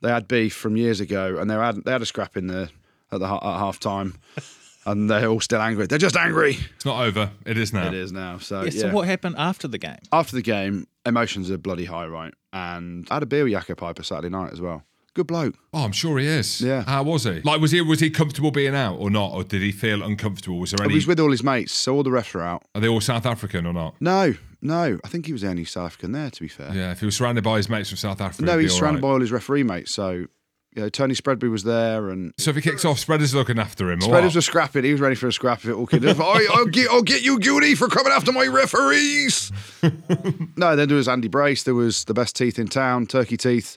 they had beef from years ago, and they had they had a scrap in there at the ha- at half time, and they're all still angry. They're just angry. It's not over. It is now. It is now. So Yeah, yeah. So what happened after the game? After the game, emotions are bloody high, right? And I had a beer with Jaco Peyper Saturday night as well. Good bloke. Oh, I'm sure he is. Yeah. How was he? Like, was he was he comfortable being out or not, or did he feel uncomfortable? Was there any? He was with all his mates, so all the refs were out. Are they all South African or not? No, no, I think he was the only South African there. To be fair, Yeah. If he was surrounded by his mates from South Africa, no, he's surrounded right. by all his referee mates. So, you know, Tony Spreadbury was there, and So if he kicks off, Spreader's looking after him. Spreaders were scrapping. He was ready for a scrap if it all could. I, I'll, get, I'll get you, Goodey, for coming after my referees. no, then there was Andy Brace. There was the best teeth in town, Turkey Teeth,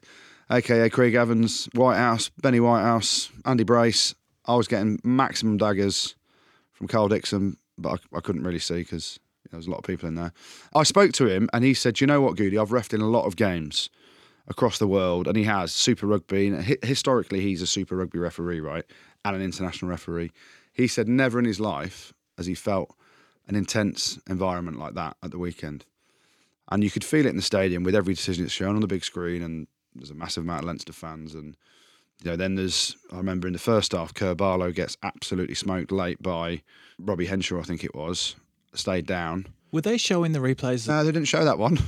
aka Craig Evans, Whitehouse, Benny Whitehouse, Andy Brace. I was getting maximum daggers from Karl Dickson, but I, I couldn't really see because there was a lot of people in there. I spoke to him and he said, "You know what, Goodey? I've refed in a lot of games." across the world, and he has Super Rugby. And hi- historically, he's a Super Rugby referee, right, and an international referee. He said never in his life has he felt an intense environment like that at the weekend, and you could feel it in the stadium with every decision that's shown on the big screen, and there's a massive amount of Leinster fans, and you know, then there's I remember in the first half, Kerr Barlow gets absolutely smoked late by Robbie Henshaw, I think it was, stayed down. Were they showing the replays? No, they didn't show that one.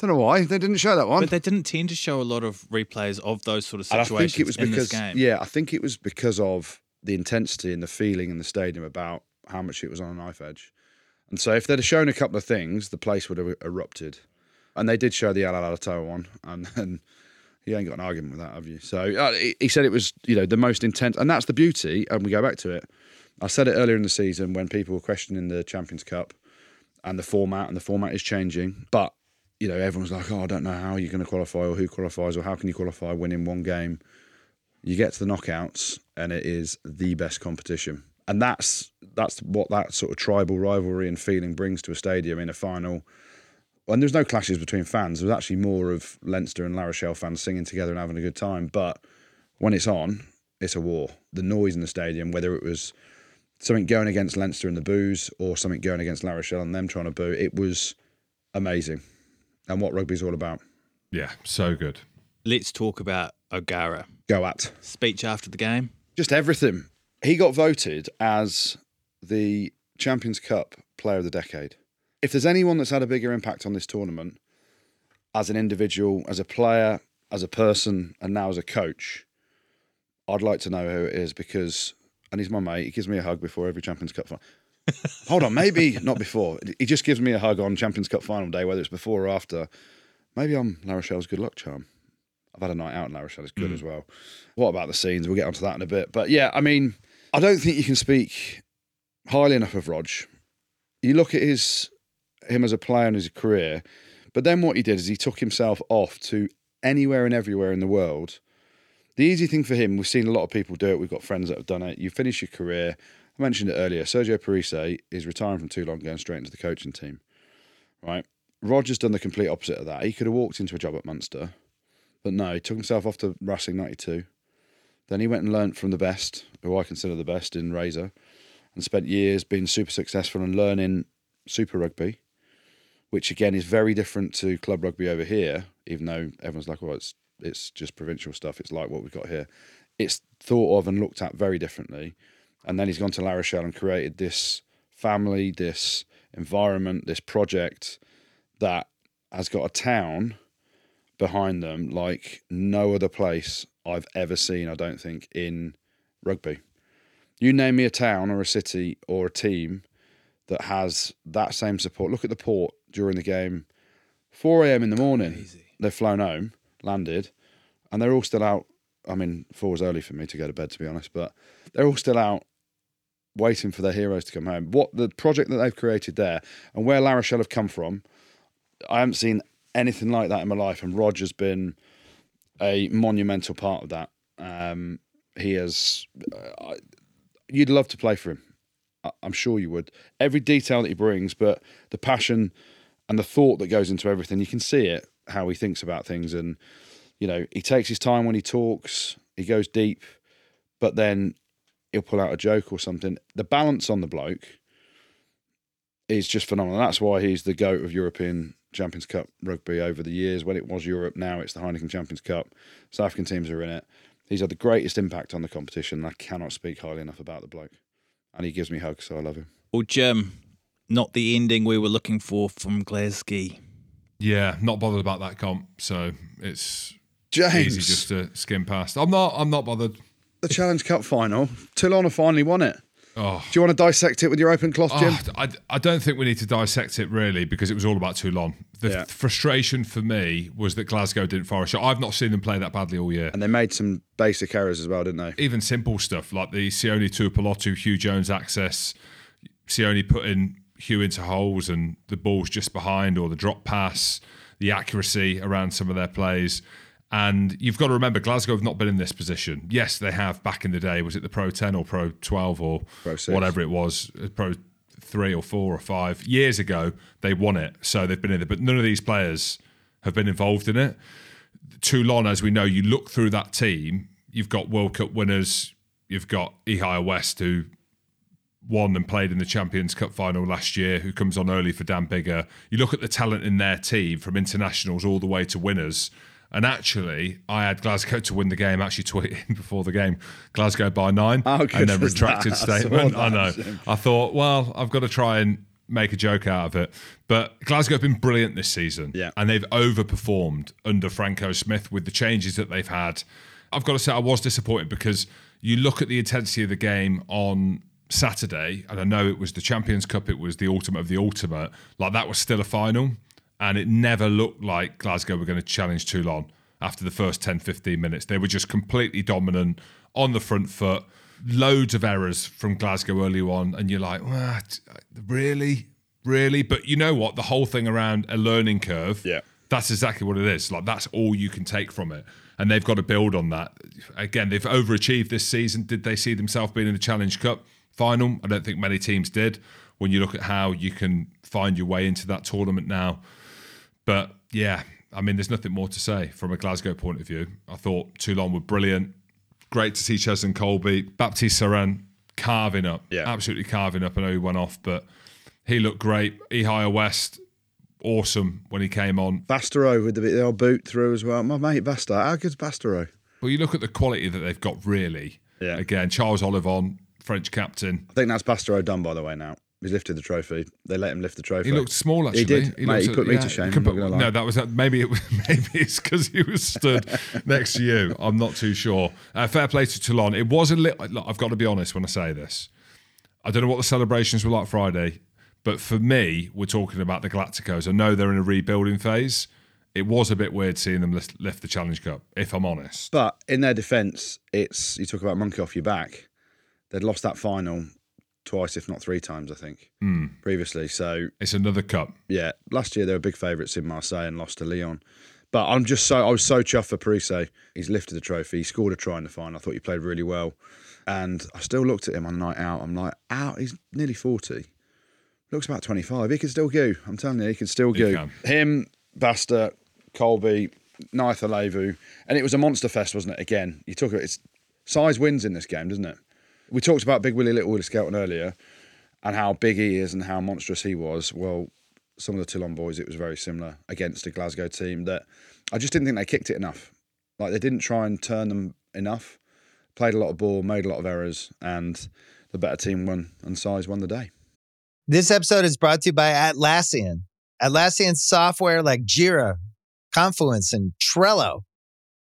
I don't know why they didn't show that one. but they didn't tend to show a lot of replays of those sort of And I situations think it was in because this game. yeah, I think it was because of the intensity and the feeling in the stadium about how much it was on a knife edge. And so if they'd have shown a couple of things, the place would have erupted. And they did show the Ala'alatoa one, and then you ain't got an argument with that, have you? So uh, he- said it was you know the most intense, and that's the beauty. And we go back to it. I said it earlier in the season when people were questioning the Champions Cup and the format, and the format is changing, but you know, everyone's like, oh, I don't know how you're going to qualify or who qualifies or how can you qualify winning one game. You get to the knockouts and it is the best competition. And that's that's what that sort of tribal rivalry and feeling brings to a stadium in a final. And there's no clashes between fans. There's actually more of Leinster and La Rochelle fans singing together and having a good time. But when it's on, it's a war. The noise in the stadium, whether it was something going against Leinster and the booze or something going against La Rochelle and them trying to boo, it was amazing. And what rugby's all about. Yeah, so good. Let's talk about O'Gara. Go at. Speech after the game. Just everything. He got voted as the Champions Cup Player of the Decade. If there's anyone that's had a bigger impact on this tournament, as an individual, as a player, as a person, and now as a coach, I'd like to know who it is because, and he's my mate. He gives me a hug before every Champions Cup final. Hold on, maybe not before. He just gives me a hug on Champions Cup final day, whether it's before or after. Maybe I'm La Rochelle's good luck charm. I've had a night out in La Rochelle. It's good hmm. as well. What about the scenes? We'll get onto that in a bit. But yeah, I mean, I don't think you can speak highly enough of Rog. You look at his him as a player and his career, but then what he did is he took himself off to anywhere and everywhere in the world. The easy thing for him, we've seen a lot of people do it. We've got friends that have done it. You finish your career. I mentioned it earlier. Sergio Parisse is retiring from Toulon, going straight into the coaching team. Right? Roger's done the complete opposite of that. He could have walked into a job at Munster, but no, he took himself off to Racing 92. Then he went and learnt from the best, who I consider the best in Razor, and spent years being super successful and learning Super Rugby, which again is very different to club rugby over here, even though everyone's like, well, it's, it's just provincial stuff. It's like what we've got here. It's thought of and looked at very differently. And then he's gone to La Rochelle and created this family, this environment, this project that has got a town behind them like no other place I've ever seen, I don't think, in rugby. You name me a town or a city or a team that has that same support. Look at the port during the game. 4 a.m. in the morning, they've flown home, landed, and they're all still out. I mean, four was early for me to go to bed, to be honest, but they're all still out waiting for their heroes to come home. What the project that they've created there and where La Rochelle have come from, I haven't seen anything like that in my life. And Roger's been a monumental part of that. Um, he has. Uh, you'd love to play for him. I- I'm sure you would. Every detail that he brings, but the passion and the thought that goes into everything, you can see it how he thinks about things, and you know he takes his time when he talks. He goes deep, but then he'll pull out a joke or something. The balance on the bloke is just phenomenal. That's why he's the goat of European Champions Cup rugby over the years. When it was Europe, now it's the Heineken Champions Cup. South African teams are in it. He's had the greatest impact on the competition. I cannot speak highly enough about the bloke, and he gives me hugs, so I love him. Well, Jim, not the ending we were looking for from Glasgow. Yeah, not bothered about that comp. So it's James, easy just to skim past. I'm not. I'm not bothered. the Challenge Cup final. Toulon have finally won it. Oh, Do you want to dissect it with your open cloth, Jim? Oh, I, I don't think we need to dissect it really because it was all about Toulon. The Yeah. frustration for me was that Glasgow didn't fire a shot. I've not seen them play that badly all year. and they made some basic errors as well, didn't they? Even simple stuff like the Sione Tuipulotu, Hugh Jones access, Sione putting Hugh into holes and the ball's just behind, or the drop pass, the accuracy around some of their plays. And you've got to remember, Glasgow have not been in this position. Yes, they have back in the day. Was it the Pro 10 or Pro 12 or Pro whatever it was, uh, Pro 3 or 4 or 5? Years ago, they won it. So they've been in it. But none of these players have been involved in it. Toulon, as we know, you look through that team, you've got World Cup winners, you've got Ihaia West, who won and played in the Champions Cup final last year, who comes on early for Dan Biggar. You look at the talent in their team from internationals all the way to winners. And actually, I had Glasgow to win the game. Actually, tweeting before the game, Glasgow by nine, good and then retracted that? Statement. I, that, know. I thought, well, I've got to try and make a joke out of it. But Glasgow have been brilliant this season, Yeah. and they've overperformed under Franco Smith with the changes that they've had. I've got to say, I was disappointed because you look at the intensity of the game on Saturday, and I know it was the Champions Cup, it was the ultimate of the ultimate. Like that was still a final, and it never looked like Glasgow were going to challenge Toulon after the first 10, 15 minutes. They were just completely dominant on the front foot. Loads of errors from Glasgow early on, and you're like, ah, what? Really? Really? But you know what? The whole thing around a learning curve. Yeah. That's exactly what it is. Like that's all you can take from it, and they've got to build on that. Again, they've overachieved this season. Did they see themselves being in the Challenge Cup final? I don't think many teams did. When you look at how you can find your way into that tournament now, but yeah, I mean, there's nothing more to say from a Glasgow point of view. I thought Toulon were brilliant. Great to see Cheslin Kolbe, Baptiste Serin carving up, Yeah. absolutely carving up. I know he went off, but he looked great. Ihaia West, awesome when he came on. Bastareaud with the, the old boot through as well. My mate Bastareaud. How good's Bastareaud? Well, you look at the quality that they've got, really. Yeah. Again, Charles Ollivon, French captain. I think that's Bastareaud done, by the way, now. He's lifted the trophy. They let him lift the trophy. He looked small, actually. He did. Mate, he put me to shame, could I'm not put- gonna lie. no, that was maybe it. was- Maybe it's because he was stood next to you. I'm not too sure. Uh, fair play to Toulon. It was a little. Look, I've got to be honest when I say this. I don't know what the celebrations were like Friday, but for me, we're talking about the Galacticos. I know they're in a rebuilding phase. It was a bit weird seeing them lift, lift the Challenge Cup, if I'm honest. But in their defence, it's you talk about monkey off your back. They'd lost that final twice, if not three times, I think, Hmm. previously. So It's another cup. yeah, last year they were big favourites in Marseille and lost to Lyon. But I'm just so I was so chuffed for Parisse. He's lifted the trophy. He scored a try in the final. I thought he played really well. And I still looked at him on the night out. I'm like, out. He's nearly forty. Looks about twenty five. He can still go. I'm telling you, he can still go. can. Him, Basta, Kolbe, Naitha Levu, and it was a monster fest, wasn't it? Again, you talk about it's size wins in this game, doesn't it? We talked about Big Willie Little Willie Skelton earlier, and how big he is and how monstrous he was. Well, some of the Toulon boys, it was very similar against a Glasgow team that I just didn't think they kicked it enough. Like they didn't try and turn them enough. Played a lot of ball, made a lot of errors, and the better team won, and size won the day. This episode is brought to you by Atlassian. Atlassian software like Jira, Confluence, and Trello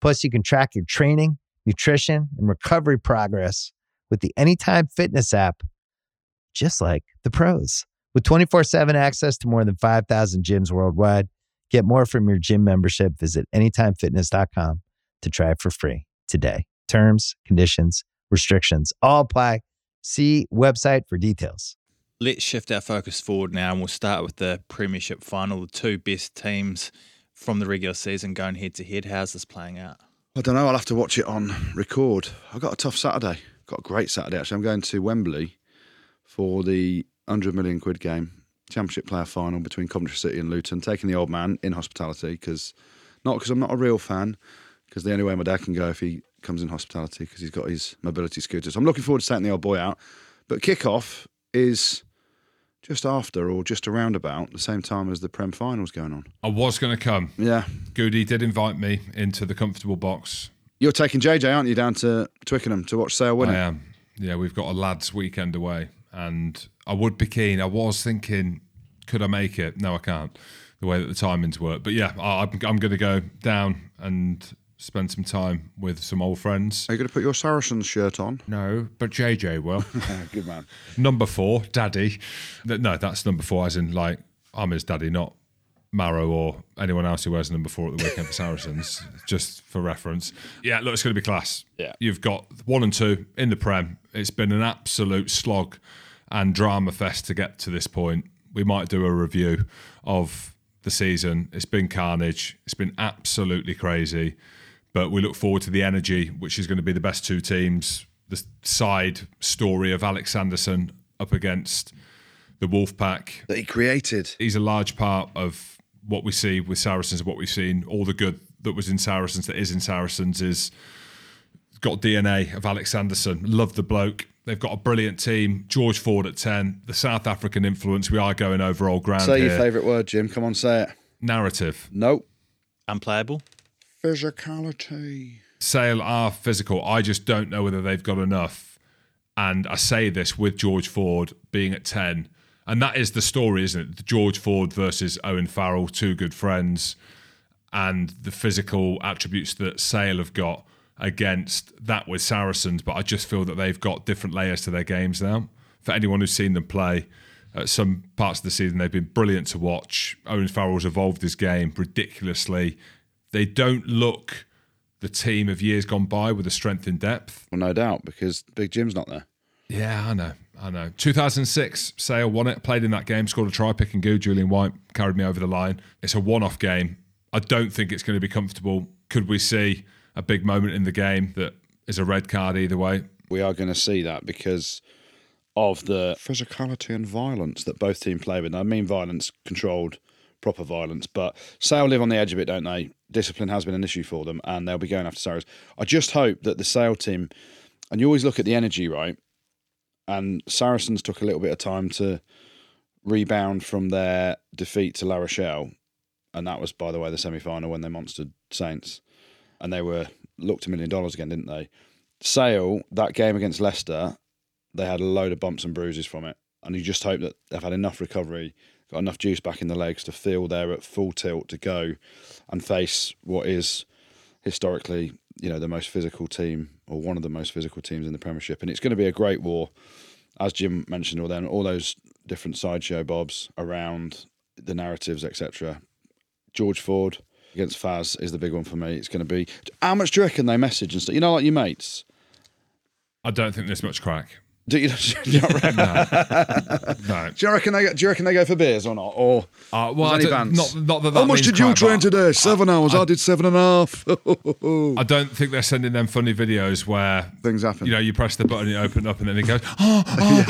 Plus, you can track your training, nutrition, and recovery progress with the Anytime Fitness app, just like the pros. With 24 7 access to more than 5,000 gyms worldwide, get more from your gym membership. Visit AnytimeFitness.com to try it for free today. Terms, conditions, restrictions all apply. See website for details. Let's shift our focus forward now and we'll start with the Premiership final. The two best teams from the regular season going head to head. How's this playing out? I don't know. I'll have to watch it on record. I've got a tough Saturday. Got a great Saturday actually. I'm going to Wembley for the 100 million quid game, Championship player final between Coventry City and Luton. Taking the old man in hospitality because not because I'm not a real fan, because the only way my dad can go if he comes in hospitality because he's got his mobility scooter. So I'm looking forward to taking the old boy out. But kickoff is just after or just around about the same time as the Prem finals going on. I was going to come. Yeah. Goodey did invite me into the comfortable box. You're taking JJ, aren't you, down to Twickenham to watch Sale win I am. Yeah, we've got a lads' weekend away, and I would be keen. I was thinking, could I make it? No, I can't. The way that the timings work, but yeah, I, I'm, I'm going to go down and spend some time with some old friends. Are you going to put your Saracens shirt on? No, but JJ will. Good man. number four, Daddy. No, that's number four, as in like I'm his daddy, not Maro or anyone else who wears number four at the weekend for Saracens, just for reference. Yeah, look, it's going to be class. Yeah. You've got one and two in the Prem. It's been an absolute slog and drama fest to get to this point. We might do a review of the season. It's been carnage. It's been absolutely crazy. But we look forward to the energy, which is going to be the best two teams. The side story of Alex Sanderson up against the Wolfpack That he created. he's a large part of what we see with Saracens, what we've seen, all the good that was in Saracens, that is in Saracens, is got DNA of Alex Sanderson. Love the bloke. They've got a brilliant team. George Ford at 10. The South African influence. We are going over old ground Say here. your favourite word, Jim. Come on, say it. Narrative. Nope. Unplayable? Physicality. Sale are physical. I just don't know whether they've got enough. And I say this with George Ford being at 10. And that is the story, isn't it? George Ford versus Owen Farrell, two good friends, and the physical attributes that Sale have got against that with Saracens. But I just feel that they've got different layers to their games now. For anyone who's seen them play, at some parts of the season, they've been brilliant to watch. Owen Farrell's evolved his game ridiculously. They don't look the team of years gone by with the strength in depth. Well, no doubt, because Big Jim's not there. Yeah, I know. I know. 2006, Sale won it, played in that game, scored a try, pick and go. Julian White carried me over the line. It's a one off game. I don't think it's going to be comfortable. Could we see a big moment in the game that is a red card either way? We are going to see that because of the physicality and violence that both teams play with. I mean, violence, controlled, proper violence, but Sale live on the edge of it, don't they? Discipline has been an issue for them, and they'll be going after Saracens. I just hope that the Sale team, and you always look at the energy, right? And Saracens took a little bit of time to rebound from their defeat to La Rochelle, and that was, by the way, the semi final when they monstered Saints, and they were looked a million dollars again, didn't they? Sale, that game against Leicester, they had a load of bumps and bruises from it. And you just hope that they've had enough recovery, got enough juice back in the legs to feel they're at full tilt to go and face what is historically, you know, the most physical team or one of the most physical teams in the Premiership. And it's going to be a great war. As Jim mentioned, all then all those different sideshow bobs around the narratives, etc. George Ford against Faz is the big one for me. It's going to be how much do you reckon they message and stuff? You know, like your mates. I don't think there's much crack. Do you, do you, reckon, No. do you reckon they? Do you reckon they go for beers or not? Or Uh, well, any bands? not, not that that how much did you train today? Seven hours. I, did seven and a half. I don't think they're sending them funny videos where Things happen. you know you press the button, it opens up, and then it goes. Oh, oh,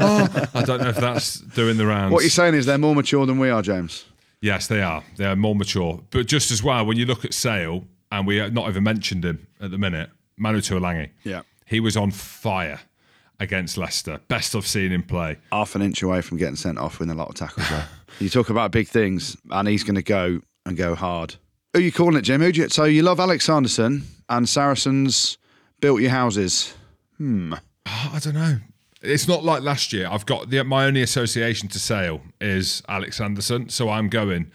oh. I don't know if that's doing the rounds. what you're saying is they're more mature than we are, James. Yes, they are. They are more mature. But just as well, when you look at Sale, and we have not even mentioned him at the minute, Manu Tuilagi. Yeah. He was on fire against Leicester. Best I've seen him play. half an inch away from getting sent off with a lot of tackles there. you talk about big things, and he's going to go and go hard. Who are you calling it, Jim? Who do you, so you love Alex Sanderson, and Saracens built your houses. Hmm. I don't know. It's not like last year. I've got the, my only association to Sale is Alex Sanderson, so I'm going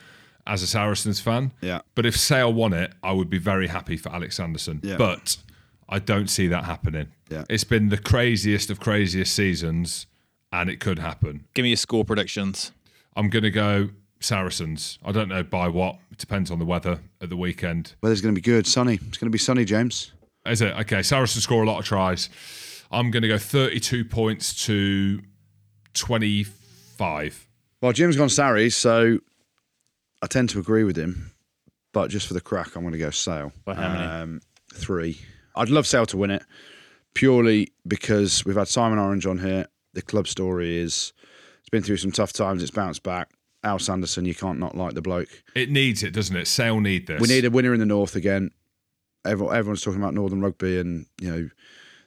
as a Saracens fan. Yeah. But if Sale won it, I would be very happy for Alex Sanderson. Yeah. But I don't see that happening. Yeah. It's been the craziest of craziest seasons, and it could happen. Give me your score predictions. I'm going to go Saracens. I don't know by what. It depends on the weather at the weekend. Weather's going to be good, sunny. It's going to be sunny, James. Is it? Okay, Saracens score a lot of tries. I'm going to go 32 points to 25. Well, Jim's gone Sarries, so I tend to agree with him. But just for the crack, I'm going to go Sale. By how many? Um, three. I'd love Sale to win it purely because we've had Simon Orange on here. The club story is it's been through some tough times. It's bounced back. Al Sanderson, you can't not like the bloke. It needs it, doesn't it? Sale need this. We need a winner in the north again. Everyone, everyone's talking about Northern Rugby and you know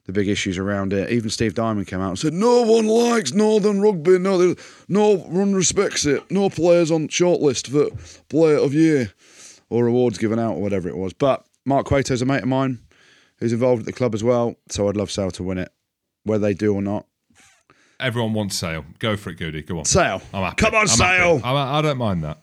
the big issues around it. Even Steve Diamond came out and said no one likes Northern Rugby. No, no one respects it. No players on shortlist for Player of Year or awards given out or whatever it was. But Mark Cueto's a mate of mine who's involved at the club as well. So I'd love Sale to win it, whether they do or not. Everyone wants Sale. Go for it, Goodey. Go on. Sale, I'm happy. come on, I'm Sale. happy. I, I don't mind that.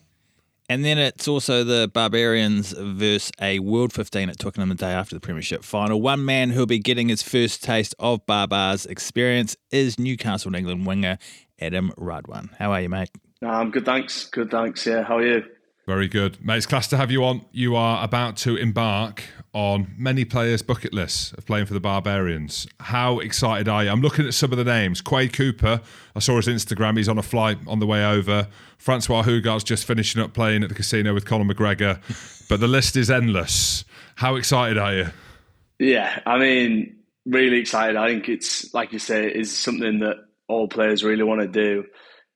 And then it's also the Barbarians versus a World 15 at Twickenham the day after the Premiership final. One man who'll be getting his first taste of Baa-Baas experience is Newcastle England winger Adam Radwan. How are you, mate? Um, good, thanks. Good, thanks. Yeah, how are you? Very good. Mate, it's class to have you on. You are about to embark on many players' bucket lists of playing for the Barbarians. How excited are you? I'm looking at some of the names. Quade Cooper, I saw his Instagram. He's on a flight on the way over. Francois Hougaard's just finishing up playing at the casino with Conor McGregor. but the list is endless. How excited are you? Yeah, I mean, really excited. I think it's, like you say, is something that all players really want to do.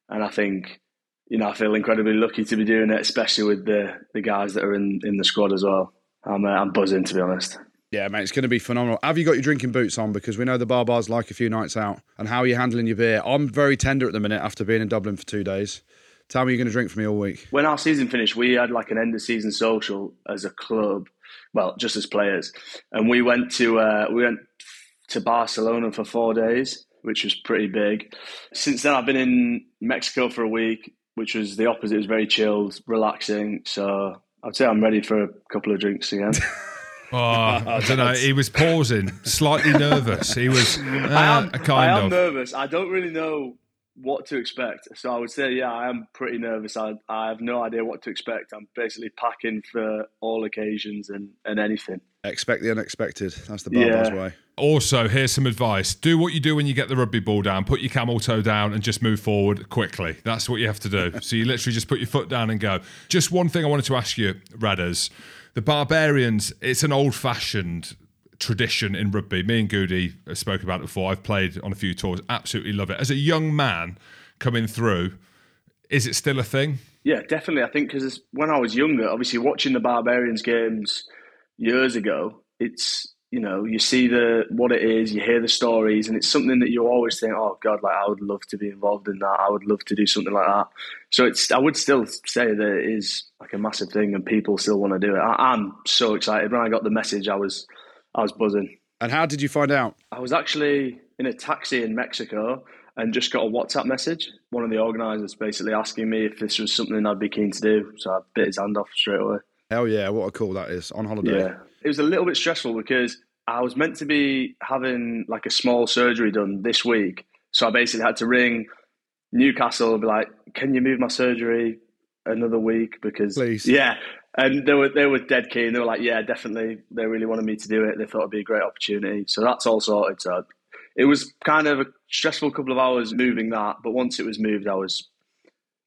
And I think, you know, I feel incredibly lucky to be doing it, especially with the, the guys that are in, in the squad as well. I'm, uh, I'm buzzing, to be honest. Yeah, mate, it's going to be phenomenal. Have you got your drinking boots on? Because we know the Baa-Baas like a few nights out. And how are you handling your beer? I'm very tender at the minute after being in Dublin for two days. Tell me you're going to drink for me all week. When our season finished, we had like an end of season social as a club, well, just as players, and we went to uh, we went to Barcelona for four days, which was pretty big. Since then, I've been in Mexico for a week, which was the opposite. It was very chilled, relaxing. So I'd say I'm ready for a couple of drinks again. Oh, I don't know. He was pausing, slightly nervous. He was uh, I am, kind I am of. nervous. I don't really know what to expect. So I would say, yeah, I am pretty nervous. I, I have no idea what to expect. I'm basically packing for all occasions and, and anything. Expect the unexpected. That's the Baa-Baas Yeah. way. Also, here's some advice. Do what you do when you get the rugby ball down. Put your camel toe down and just move forward quickly. That's what you have to do. so you literally just put your foot down and go. Just one thing I wanted to ask you, Radders. The Barbarians, it's an old fashioned tradition in rugby. Me and Goodey spoke about it before. I've played on a few tours. Absolutely love it. As a young man coming through, is it still a thing? Yeah, definitely. I think because when I was younger, obviously watching the Barbarians games years ago, it's you know you see the what it is, you hear the stories, and it's something that you always think, oh God, like I would love to be involved in that. I would love to do something like that. So it's I would still say that it is like a massive thing, and people still want to do it. I, I'm so excited. When I got the message, I was I was buzzing. And how did you find out? I was actually in a taxi in Mexico and just got a WhatsApp message. One of the organisers basically asking me if this was something I'd be keen to do. So I bit his hand off straight away. Hell yeah, what a call that is. On holiday. Yeah. It was a little bit stressful because I was meant to be having like a small surgery done this week. So I basically had to ring Newcastle and be like, "Can you move my surgery another week?" Because Please. yeah, and they were they were dead keen. They were like, "Yeah, definitely." They really wanted me to do it. They thought it'd be a great opportunity. So that's all sorted. So it was kind of a stressful couple of hours moving that, but once it was moved, I was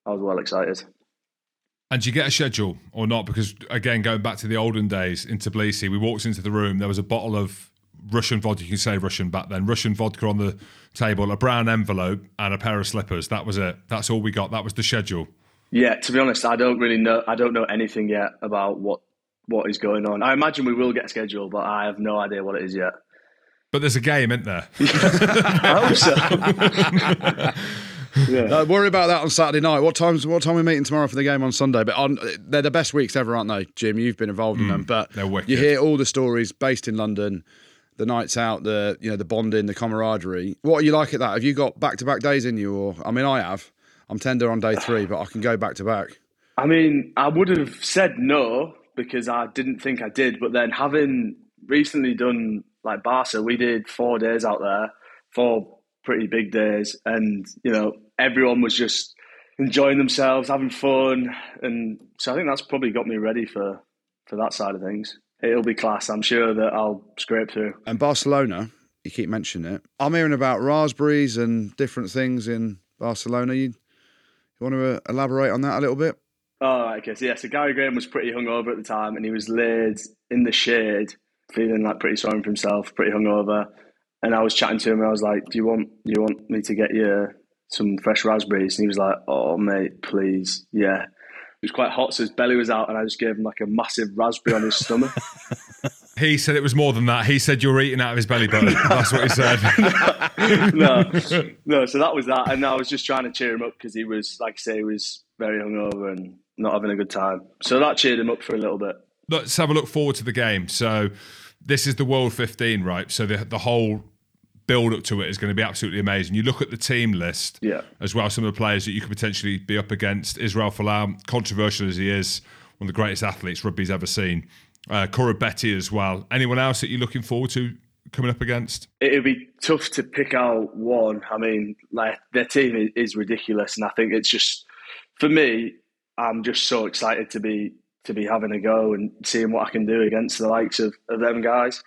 I was well excited. And you get a schedule or not? Because again, going back to the olden days in Tbilisi, we walked into the room. There was a bottle of Russian vodka. You can say Russian back then. Russian vodka on the table, a brown envelope, and a pair of slippers. That was it. That's all we got. That was the schedule. Yeah, to be honest, I don't really know. I don't know anything yet about what what is going on. I imagine we will get a schedule, but I have no idea what it is yet. But there's a game, isn't there? I hope so. Uh, worry about that on Saturday night. What times? What time are we meeting tomorrow for the game on Sunday? But on, they're the best weeks ever, aren't they, Jim? You've been involved in them, but they're wicked. you hear all the stories based in London, the nights out, the you know the bonding, the camaraderie. What are you like at that? Have you got back to back days in you? Or I mean, I have. I'm tender on day three, but I can go back to back. I mean, I would have said no because I didn't think I did, but then having recently done like Barca, we did four days out there, four pretty big days, and you know everyone was just enjoying themselves, having fun, and so I think that's probably got me ready for for that side of things. It'll be class. I'm sure that I'll scrape through. And Barcelona, you keep mentioning it. I'm hearing about raspberries and different things in Barcelona. You, you want to uh, elaborate on that a little bit? Oh, right, okay. So, yeah, so Gary Graham was pretty hungover at the time and he was laid in the shade, feeling like pretty sorry for himself, pretty hungover. And I was chatting to him and I was like, Do you want do you want me to get you some fresh raspberries? And he was like, Oh mate, please. Yeah. It was quite hot, so his belly was out, and I just gave him like a massive raspberry on his stomach. He said it was more than that. He said you're eating out of his belly button. That's what he said. no, no. So that was that, and I was just trying to cheer him up because he was, like I say, he was very hungover and not having a good time. So that cheered him up for a little bit. Let's have a look forward to the game. So this is the World 15, right? So the the whole build up to it is going to be absolutely amazing. You look at the team list Yeah. as well, some of the players that you could potentially be up against. Israel Folau, controversial as he is, one of the greatest athletes rugby's ever seen. Uh, Betty as well. Anyone else that you're looking forward to coming up against? It'd be tough to pick out one. I mean, like their team is, ridiculous, and I think it's just for me. I'm just so excited to be to be having a go and seeing what I can do against the likes of, of them guys.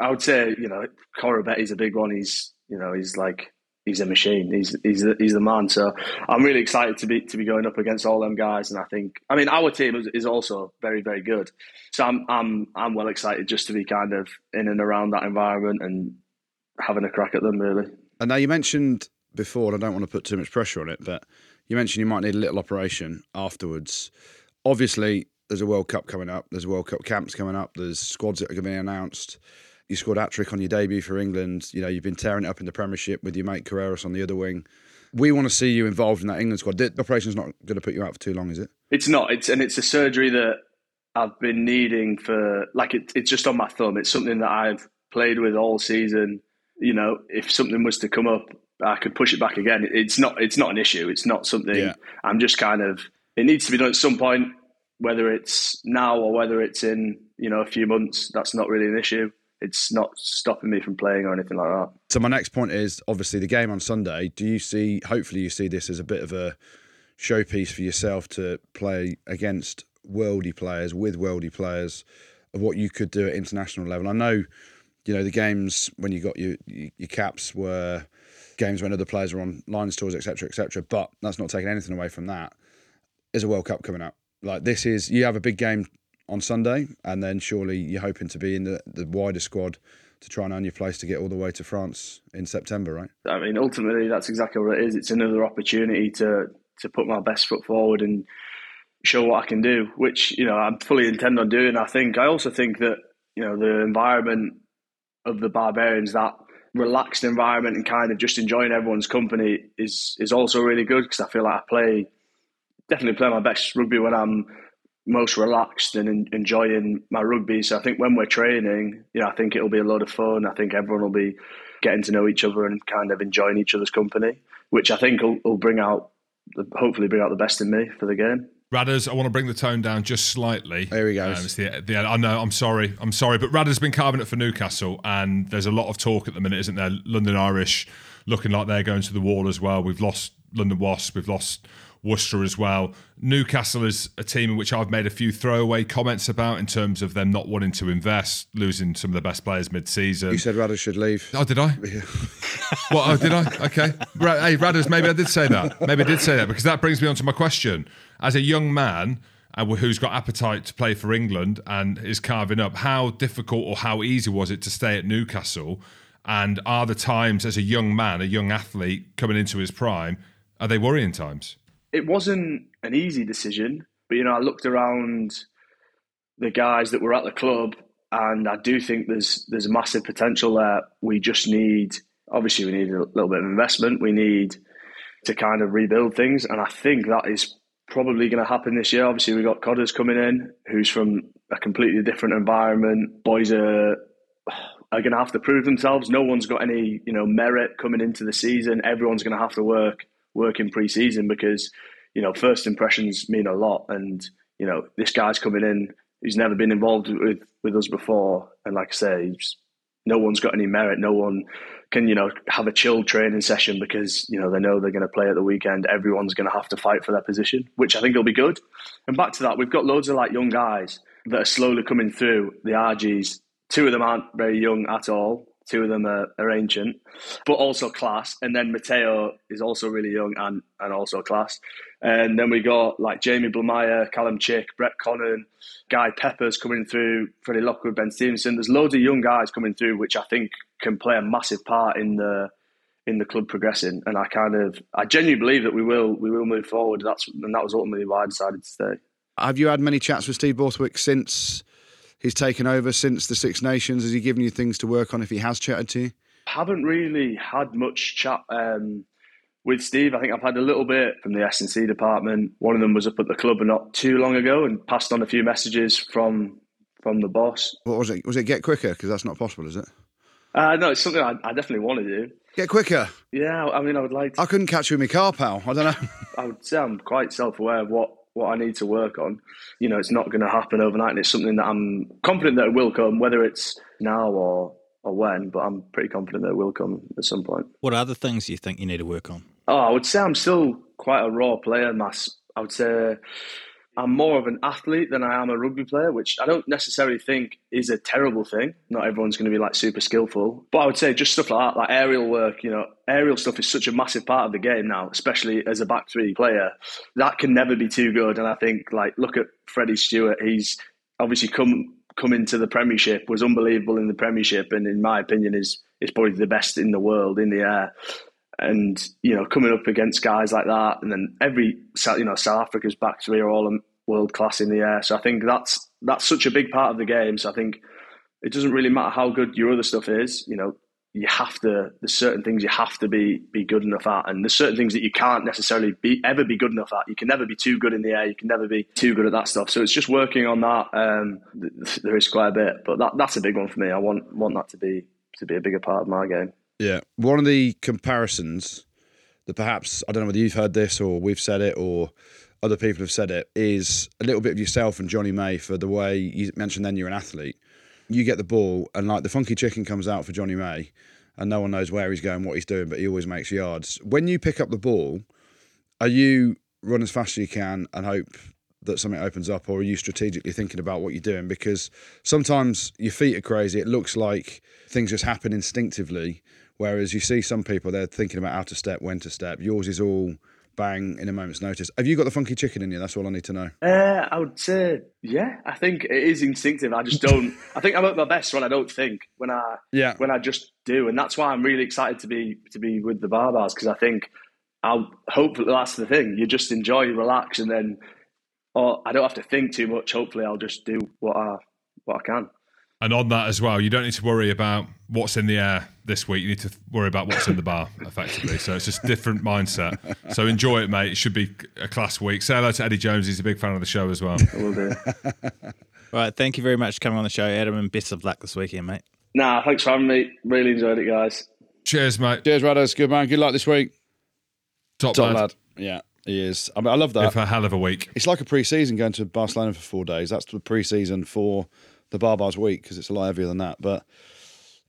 I would say, you know, Cora Betty's a big one. He's, you know, he's like he's a machine. He's he's the, he's the man. So I'm really excited to be to be going up against all them guys. And I think, I mean, our team is, is also very very good. So I'm I'm I'm well excited just to be kind of in and around that environment and having a crack at them. Really. And now you mentioned before, and I don't want to put too much pressure on it, but you mentioned you might need a little operation afterwards. Obviously, there's a World Cup coming up. There's a World Cup camps coming up. There's squads that are going to be announced. You scored hat trick on your debut for England. You know you've been tearing it up in the Premiership with your mate Carreras on the other wing. We want to see you involved in that England squad. The operation's not going to put you out for too long, is it? It's not. It's and it's a surgery that I've been needing for like it, it's just on my thumb. It's something that I've played with all season. You know, if something was to come up, I could push it back again. It's not. It's not an issue. It's not something. Yeah. I'm just kind of. It needs to be done at some point, whether it's now or whether it's in you know a few months. That's not really an issue. It's not stopping me from playing or anything like that. So my next point is obviously the game on Sunday. Do you see? Hopefully, you see this as a bit of a showpiece for yourself to play against worldy players with worldy players of what you could do at international level. I know, you know, the games when you got your your caps were games when other players were on Lions tours, etc., etc. But that's not taking anything away from that. There's a World Cup coming up. Like this is you have a big game on Sunday, and then surely you're hoping to be in the, the wider squad to try and earn your place to get all the way to France in September, right? I mean, ultimately, that's exactly what it is. It's another opportunity to to put my best foot forward and show what I can do, which you know I'm fully intend on doing. I think I also think that you know the environment of the Barbarians, that relaxed environment and kind of just enjoying everyone's company is is also really good because I feel like I play definitely play my best rugby when I'm most relaxed and en- enjoying my rugby. So I think when we're training, you know, I think it'll be a lot of fun. I think everyone will be getting to know each other and kind of enjoying each other's company, which I think will, will bring out, hopefully, bring out the best in me for the game. Radders, I want to bring the tone down just slightly. There he goes. Um, the, the, I know, I'm sorry. I'm sorry. But Radders been carving it for Newcastle, and there's a lot of talk at the minute, isn't there? London Irish looking like they're going to the wall as well. We've lost London Wasps. We've lost Worcester as well. Newcastle is a team in which I've made a few throwaway comments about in terms of them not wanting to invest, losing some of the best players mid-season. You said Radders should leave. Oh, did I? what? Oh, did I? Okay. Hey, Radders, maybe I did say that. Maybe I did say that because that brings me on to my question. As a young man uh, who's got appetite to play for England and is carving up, how difficult or how easy was it to stay at Newcastle? And are the times as a young man, a young athlete coming into his prime, are they worrying times? It wasn't an easy decision, but you know, I looked around the guys that were at the club, and I do think there's there's a massive potential there. We just need, obviously, we need a little bit of investment. We need to kind of rebuild things, and I think that is probably going to happen this year. Obviously, we've got Codders coming in, who's from a completely different environment. Boys are are going to have to prove themselves. No one's got any, you know, merit coming into the season. Everyone's going to have to work work in pre-season because, you know, first impressions mean a lot. And you know, this guy's coming in who's never been involved with with us before, and like I say, no one's got any merit. No one can, you know, have a chilled training session because you know they know they're going to play at the weekend. Everyone's going to have to fight for their position, which I think will be good. And back to that, we've got loads of like young guys that are slowly coming through the RGs Two of them aren't very young at all. Two of them are, are ancient, but also class. And then Mateo is also really young and, and also class. And then we got like Jamie Blamire, Callum Chick, Brett Connon, Guy Peppers coming through, Freddie Lockwood, Ben Stevenson. There's loads of young guys coming through, which I think can play a massive part in the in the club progressing. And I kind of, I genuinely believe that we will we will move forward. That's and that was ultimately why I decided to stay. Have you had many chats with Steve Borthwick since he's taken over since the Six Nations? Has he given you things to work on if he has chatted to you? Haven't really had much chat um, with Steve. I think I've had a little bit from the S and C department. One of them was up at the club not too long ago and passed on a few messages from from the boss. What was it? Was it get quicker? Because that's not possible, is it? Uh, no, it's something I, I, definitely want to do. Get quicker. Yeah, I mean, I would like. To, I couldn't catch you in my car, pal. I don't know. I would say I'm quite self aware of what what I need to work on. You know, it's not going to happen overnight, and it's something that I'm confident that it will come, whether it's now or or when. But I'm pretty confident that it will come at some point. What other things do you think you need to work on? Oh, I would say I'm still quite a raw player, Mass. I would say I'm more of an athlete than I am a rugby player, which I don't necessarily think is a terrible thing. Not everyone's going to be like super skillful, but I would say just stuff like that, like aerial work. You know, aerial stuff is such a massive part of the game now, especially as a back three player. That can never be too good. And I think like look at Freddie Steward. He's obviously come come into the Premiership, was unbelievable in the Premiership, and in my opinion is is probably the best in the world in the air and you know coming up against guys like that, and then every you know South Africa's back three are all world class in the air. So I think that's that's such a big part of the game. So I think it doesn't really matter how good your other stuff is. You know, you have to. There's certain things you have to be be good enough at, and there's certain things that you can't necessarily be ever be good enough at. You can never be too good in the air. You can never be too good at that stuff. So it's just working on that. Um, there is quite a bit, but that that's a big one for me. I want want that to be to be a bigger part of my game. Yeah. One of the comparisons that perhaps, I don't know whether you've heard this or we've said it or other people have said it, is a little bit of yourself and Jonny May for the way you mentioned then you're an athlete. You get the ball and like the funky chicken comes out for Jonny May and no one knows where he's going, what he's doing, but he always makes yards. When you pick up the ball, are you run as fast as you can and hope that something opens up, or are you strategically thinking about what you're doing? Because sometimes your feet are crazy. It looks like things just happen instinctively, whereas you see some people they're thinking about how to step, when to step. Yours is all bang in a moment's notice. Have you got the funky chicken in you? That's all I need to know. Uh, I would say, yeah. I think it is instinctive. I just don't. I think I'm at my best when I don't think. When I yeah. When I just do, and that's why I'm really excited to be to be with the Baa-Baas because I think I'll hopefully that's the thing. You just enjoy, relax, and then or I don't have to think too much. Hopefully, I'll just do what I what I can. And on that as well, you don't need to worry about what's in the air this week. You need to worry about what's in the bar, effectively. So it's just different mindset. So enjoy it, mate. It should be a class week. Say hello to Eddie Jones. He's a big fan of the show as well. I will do. right. Thank you very much for coming on the show, Adam, and best of luck this weekend, mate. Nah, thanks for having me. Really enjoyed it, guys. Cheers, mate. Cheers, Radders. Good man. Good luck this week. Top, Top lad. lad. Yeah. He is. I mean, I love that. If a hell of a week. It's like a pre-season going to Barcelona for four days. That's the pre-season for the Baa-Baas week because it's a lot heavier than that. But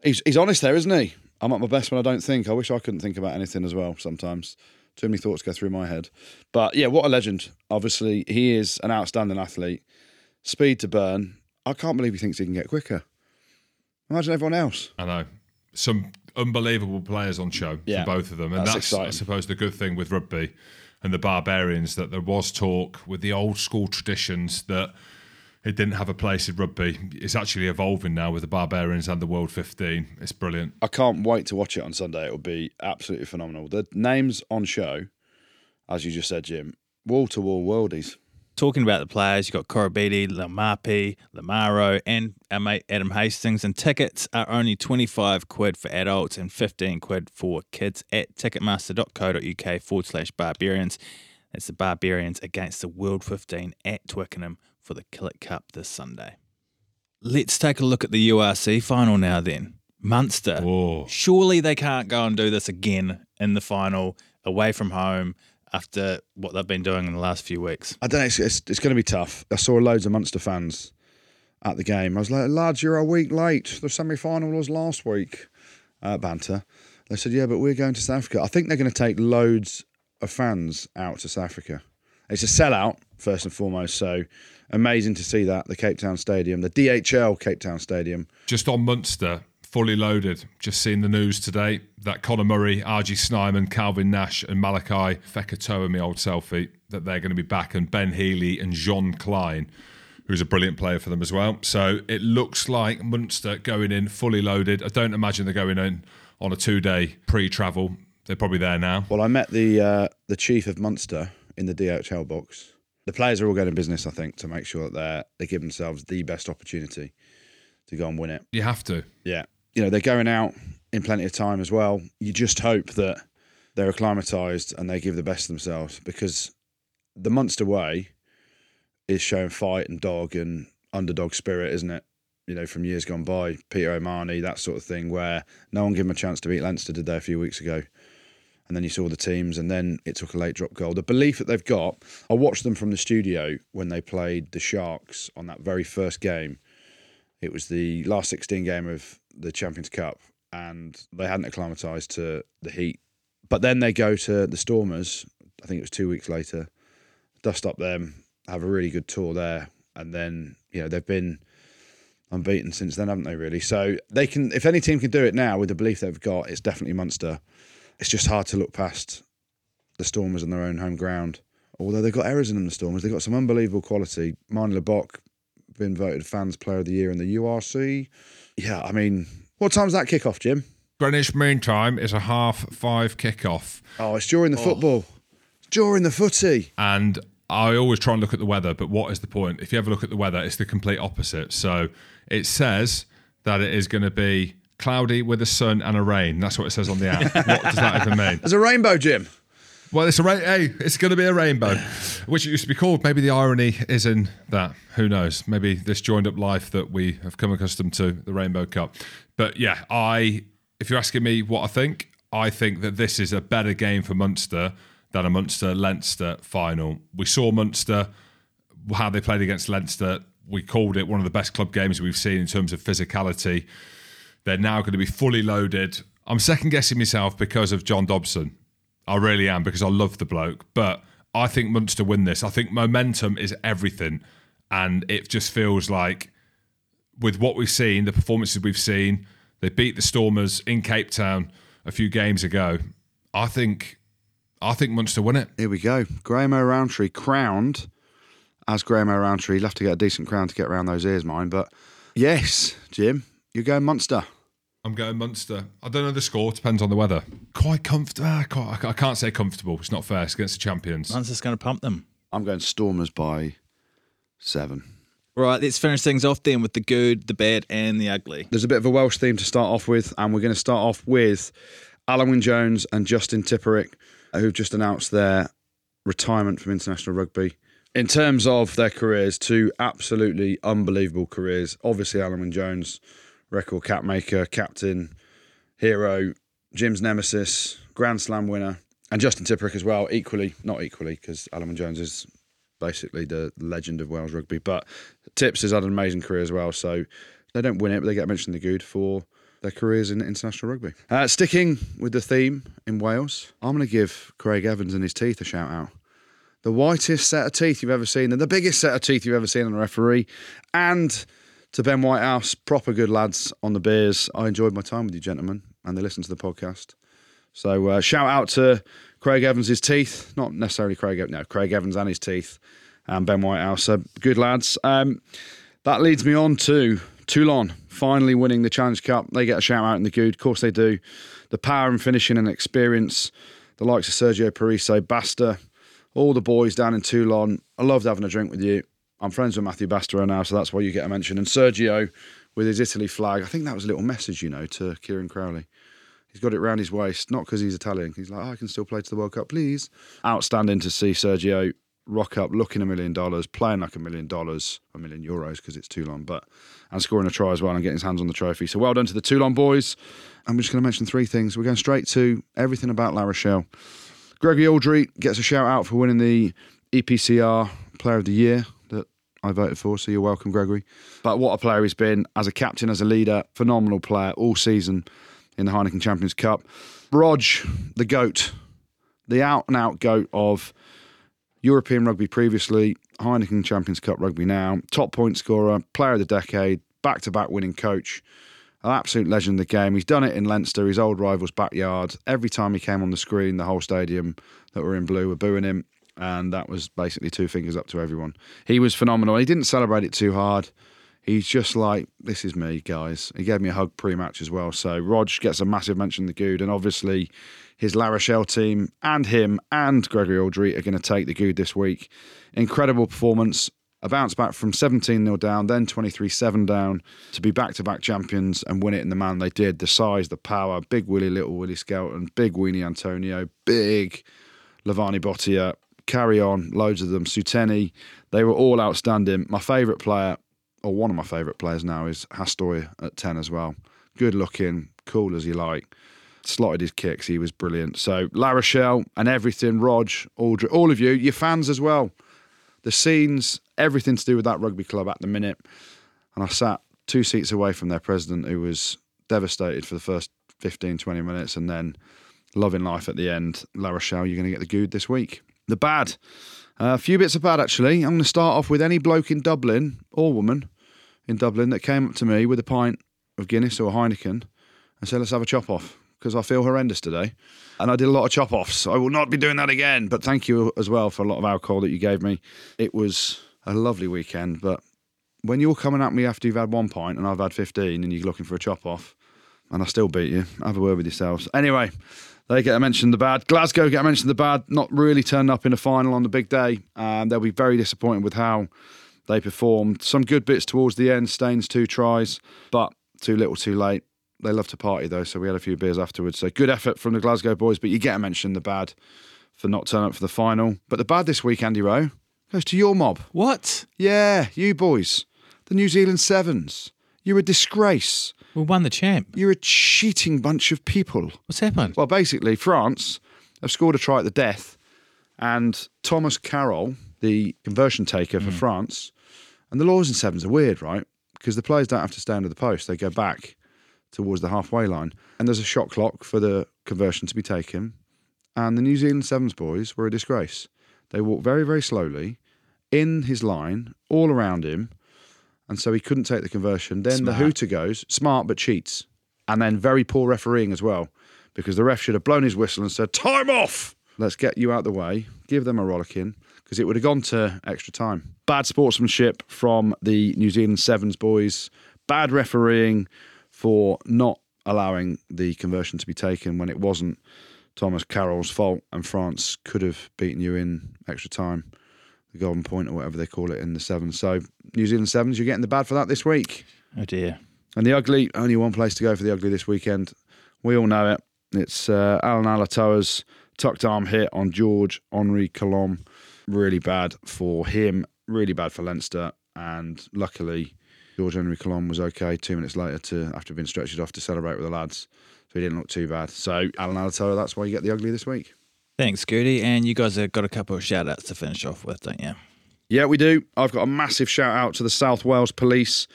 he's he's honest there, isn't he? I'm at my best when I don't think. I wish I couldn't think about anything as well sometimes. Too many thoughts go through my head. But yeah, what a legend. Obviously, he is an outstanding athlete. Speed to burn. I can't believe he thinks he can get quicker. Imagine everyone else. I know. Some unbelievable players on show Yeah, for both of them. And that's that's, I suppose, the good thing with rugby and the Barbarians that there was talk with the old school traditions that it didn't have a place in rugby. It's actually evolving now with the Barbarians and the World 15. It's brilliant. I can't wait to watch it on Sunday. It'll be absolutely phenomenal. The names on show, as you just said, Jim, wall to wall worldies. Talking about the players, you've got Koroibete, Lamapi, Lamaro, and our mate Adam Hastings. And tickets are only 25 quid for adults and 15 quid for kids at ticketmaster.co.uk forward slash barbarians. That's the Barbarians against the World 15 at Twickenham for the Killik Cup this Sunday. Let's take a look at the URC final now then. Munster. Oh, Surely they can't go and do this again in the final away from home after what they've been doing in the last few weeks. I don't know. It's, it's, it's going to be tough. I saw loads of Munster fans at the game. I was like, lads, you're a week late. The semi final was last week. Uh, banter. They said, yeah, but we're going to South Africa. I think they're going to take loads of fans out to South Africa. It's a sellout, first and foremost. So amazing to see that. The Cape Town Stadium, the DHL Cape Town Stadium. just on Munster, fully loaded. Just seen the news today that Conor Murray, RG Snyman, Calvin Nash, and Malakai Fekitoa, my old selfie, that they're going to be back, and Ben Healy and Jean Kleyn, who's a brilliant player for them as well. So it looks like Munster going in fully loaded. I don't imagine they're going in on a two-day pre-travel. They're probably there now. Well, I met the uh, the chief of Munster in the DHL box. The players are all going in business, I think, to make sure that they they give themselves the best opportunity to go and win it. You have to. Yeah. You know, they're going out in plenty of time as well. You just hope that they're acclimatised and they give the best of themselves because the Munster way is showing fight and dog and underdog spirit, isn't it? You know, from years gone by, Peter O'Mahony, that sort of thing, where no one gave him a chance to beat Leinster, did they, a few weeks ago? And then you saw the teams, and then it took a late drop goal. The belief that they've got, I watched them from the studio when they played the Sharks on that very first game. It was the last 16 game of the Champions Cup, and they hadn't acclimatised to the heat. But then they go to the Stormers, I think it was two weeks later, dust up them, have a really good tour there, and then, you know, they've been unbeaten since then, haven't they, really? So they can, if any team can do it now with the belief they've got, it's definitely Munster. It's just hard to look past the Stormers on their own home ground. Although they've got errors in them, the Stormers, they've got some unbelievable quality. Manie Libbok, been voted Fans Player of the Year in the URC. Yeah, I mean, what time's that kick off, Jim? Greenwich Mean Time is a half five kickoff. Oh, it's during the oh. football. It's during the footy. And I always try and look at the weather, but what is the point? If you ever look at the weather, it's the complete opposite. So it says that it is going to be cloudy with a sun and a rain. That's what it says on the app. what does that even mean? There's a rainbow, Jim. Well, it's a ra- hey, it's going to be a rainbow, which it used to be called. Maybe the irony is in that. Who knows? Maybe this joined up life that we have come accustomed to, the Rainbow Cup. But yeah, I. If you're asking me what I think, I think that this is a better game for Munster than a Munster Leinster final. We saw Munster how they played against Leinster. We called it one of the best club games we've seen in terms of physicality. They're now going to be fully loaded. I'm second guessing myself because of John Dobson. I really am because I love the bloke. But I think Munster win this. I think momentum is everything. And it just feels like, with what we've seen, the performances we've seen, they beat the Stormers in Cape Town a few games ago. I think, I think Munster win it. Here we go. Graham O'Roundtree crowned as Graham O'Roundtree. He'll have to get a decent crown to get around those ears, mine. But yes, Jim, you're going Munster. I'm going Munster. I don't know the score. Depends on the weather. Quite comfortable. Ah, I can't say comfortable. It's not fair. It's against the champions. Munster's going to pump them. I'm going Stormers by seven. Right, let's finish things off then with the good, the bad, and the ugly. There's a bit of a Welsh theme to start off with, and we're going to start off with Alun Wyn Jones and Justin Tipuric, who've just announced their retirement from international rugby. In terms of their careers, two absolutely unbelievable careers. Obviously, Alun Wyn Jones, record cap maker, captain, hero, Jim's nemesis, Grand Slam winner, and Justin Tipuric as well. Equally, not equally, because Alun Jones is basically the legend of Wales rugby. But Tips has had an amazing career as well. So they don't win it, but they get mentioned in the good for their careers in international rugby. Uh, sticking with the theme in Wales, I'm going to give Craig Evans and his teeth a shout out. The whitest set of teeth you've ever seen, and the biggest set of teeth you've ever seen on a referee, and to Ben Whitehouse, proper good lads on the beers. I enjoyed my time with you, gentlemen, and they listen to the podcast. So uh, shout out to Craig Evans' teeth, not necessarily Craig, no, Craig Evans and his teeth, and Ben Whitehouse. Good lads. Um, that leads me on to Toulon finally winning the Challenge Cup. They get a shout out in the good. Of course they do. The power and finishing and experience, the likes of Sergio Parisse, Basta, all the boys down in Toulon. I loved having a drink with you. I'm friends with Mathieu Bastareaud now, so that's why you get a mention. And Sergio with his Italy flag. I think that was a little message, you know, to Kieran Crowley. He's got it round his waist, not because he's Italian. He's like, oh, I can still play to the World Cup, please. Outstanding to see Sergio rock up, looking a million dollars, playing like a million dollars, a million euros because it's Toulon, but and scoring a try as well and getting his hands on the trophy. So well done to the Toulon boys. I'm just going to mention three things. We're going straight to everything about La Rochelle. Gregory Alldritt gets a shout out for winning the EPCR Player of the Year I voted for. So you're welcome, Gregory. But what a player he's been as a captain, as a leader, phenomenal player all season in the Heineken Champions Cup. Rog, the goat, the out and out goat of European rugby previously, Heineken Champions Cup rugby now, top point scorer, player of the decade, back to back winning coach, an absolute legend of the game. He's done it in Leinster, his old rival's backyard. Every time he came on the screen, the whole stadium that were in blue were booing him. And that was basically two fingers up to everyone. He was phenomenal. He didn't celebrate it too hard. He's just like, this is me, guys. He gave me a hug pre match as well. So Rog gets a massive mention in the good. And obviously, his La Rochelle team and him and Gregory Alldritt are going to take the good this week. Incredible performance. A bounce back from 17 0 down, then 23 7 down to be back to back champions and win it in the man they did. The size, the power, big Willie, little Willie Skelton, big Uini Atonio, big Levani Botia, carry on, loads of them. Seuteni, they were all outstanding. My favourite player, or one of my favourite players now, is Hastoy at 10 as well. Good looking, cool as you like. Slotted his kicks, he was brilliant. So, La Rochelle and everything, Rog, Alldritt, all of you, your fans as well. The scenes, everything to do with that rugby club at the minute. And I sat two seats away from their president, who was devastated for the first 15, 20 minutes and then loving life at the end. La Rochelle, you're going to get the good this week. The bad. Uh, a few bits of bad, actually. I'm going to start off with any bloke in Dublin or woman in Dublin that came up to me with a pint of Guinness or Heineken and said, let's have a chop off because I feel horrendous today. And I did a lot of chop offs. I will not be doing that again. But thank you as well for a lot of alcohol that you gave me. It was a lovely weekend. But when you're coming at me after you've had one pint and I've had 15 and you're looking for a chop off and I still beat you, have a word with yourselves. Anyway, they get a mention the bad. Glasgow get a mention the bad. Not really turned up in the final on the big day. Um, they'll be very disappointed with how they performed. Some good bits towards the end. Staines two tries, but too little, too late. They love to party though, so we had a few beers afterwards. So good effort from the Glasgow boys, but you get a mention the bad for not turning up for the final. But the bad this week, Andy Rowe, goes to your mob. What? Yeah, you boys, the New Zealand Sevens. You're a disgrace. We won the champ. You're a cheating bunch of people. What's happened? Well, basically, France have scored a try at the death, and Thomas Carroll, the conversion taker for hmm. France, and the laws in sevens are weird, right? Because the players don't have to stay under the post; they go back towards the halfway line, and there's a shot clock for the conversion to be taken. And the New Zealand sevens boys were a disgrace. They walked very, very slowly in his line, all around him, and so he couldn't take the conversion. Then the hooter goes, smart but cheats, and then very poor refereeing as well, because the ref should have blown his whistle and said, "Time off! Let's get you out the way, give them a rollicking." Because it would have gone to extra time. Bad sportsmanship from the New Zealand Sevens boys. Bad refereeing for not allowing the conversion to be taken when it wasn't Thomas Carroll's fault, and France could have beaten you in extra time, the golden point or whatever they call it in the sevens. So New Zealand sevens, you're getting the bad for that this week. Oh dear. And the ugly, only one place to go for the ugly this weekend. We all know it. It's uh, Ala'alatoa's tucked arm hit on George Henri Colomb. Really bad for him, really bad for Leinster. And luckily, Georges-Henri Colombe was okay two minutes later to after being stretched off to celebrate with the lads. So he didn't look too bad. So Alan Alatoa, that's why you get the ugly this week. Thanks, Gertie. And you guys have got a couple of shout outs to finish off with, don't you? Yeah, we do. I've got a massive shout out to the South Wales Police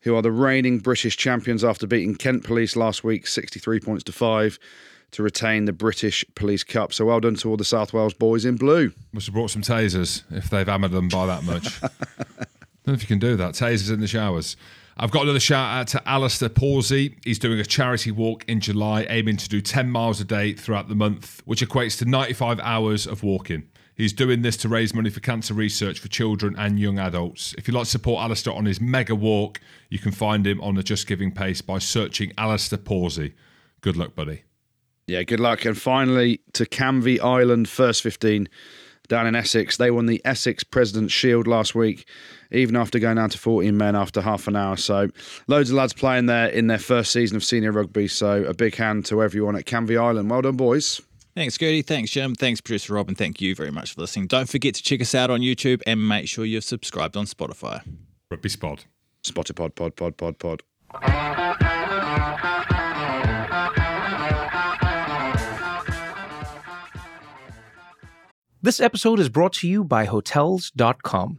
who are the reigning British champions after beating Kent Police last week, 63 points to five, to retain the British Police Cup. So well done to all the South Wales boys in blue. Must have brought some tasers if they've hammered them by that much. I don't know if you can do that. Tasers in the showers. I've got another shout out to Alistair Pawsey. He's doing a charity walk in July, aiming to do 10 miles a day throughout the month, which equates to 95 hours of walking. He's doing this to raise money for cancer research for children and young adults. If you'd like to support Alistair on his mega walk, you can find him on the Just Giving pace by searching Alistair Pawsey. Good luck, buddy. Yeah, good luck. And finally, to Canvey Island First 15 down in Essex. They won the Essex President's Shield last week, even after going down to 14 men after half an hour. So, loads of lads playing there in their first season of senior rugby. So, a big hand to everyone at Canvey Island. Well done, boys. Thanks, Gertie. Thanks, Jim. Thanks, producer Rob. And thank you very much for listening. Don't forget to check us out on YouTube and make sure you're subscribed on Spotify. Rugby Spot. Spotted pod, pod, pod, pod, pod. This episode is brought to you by Hotels.com.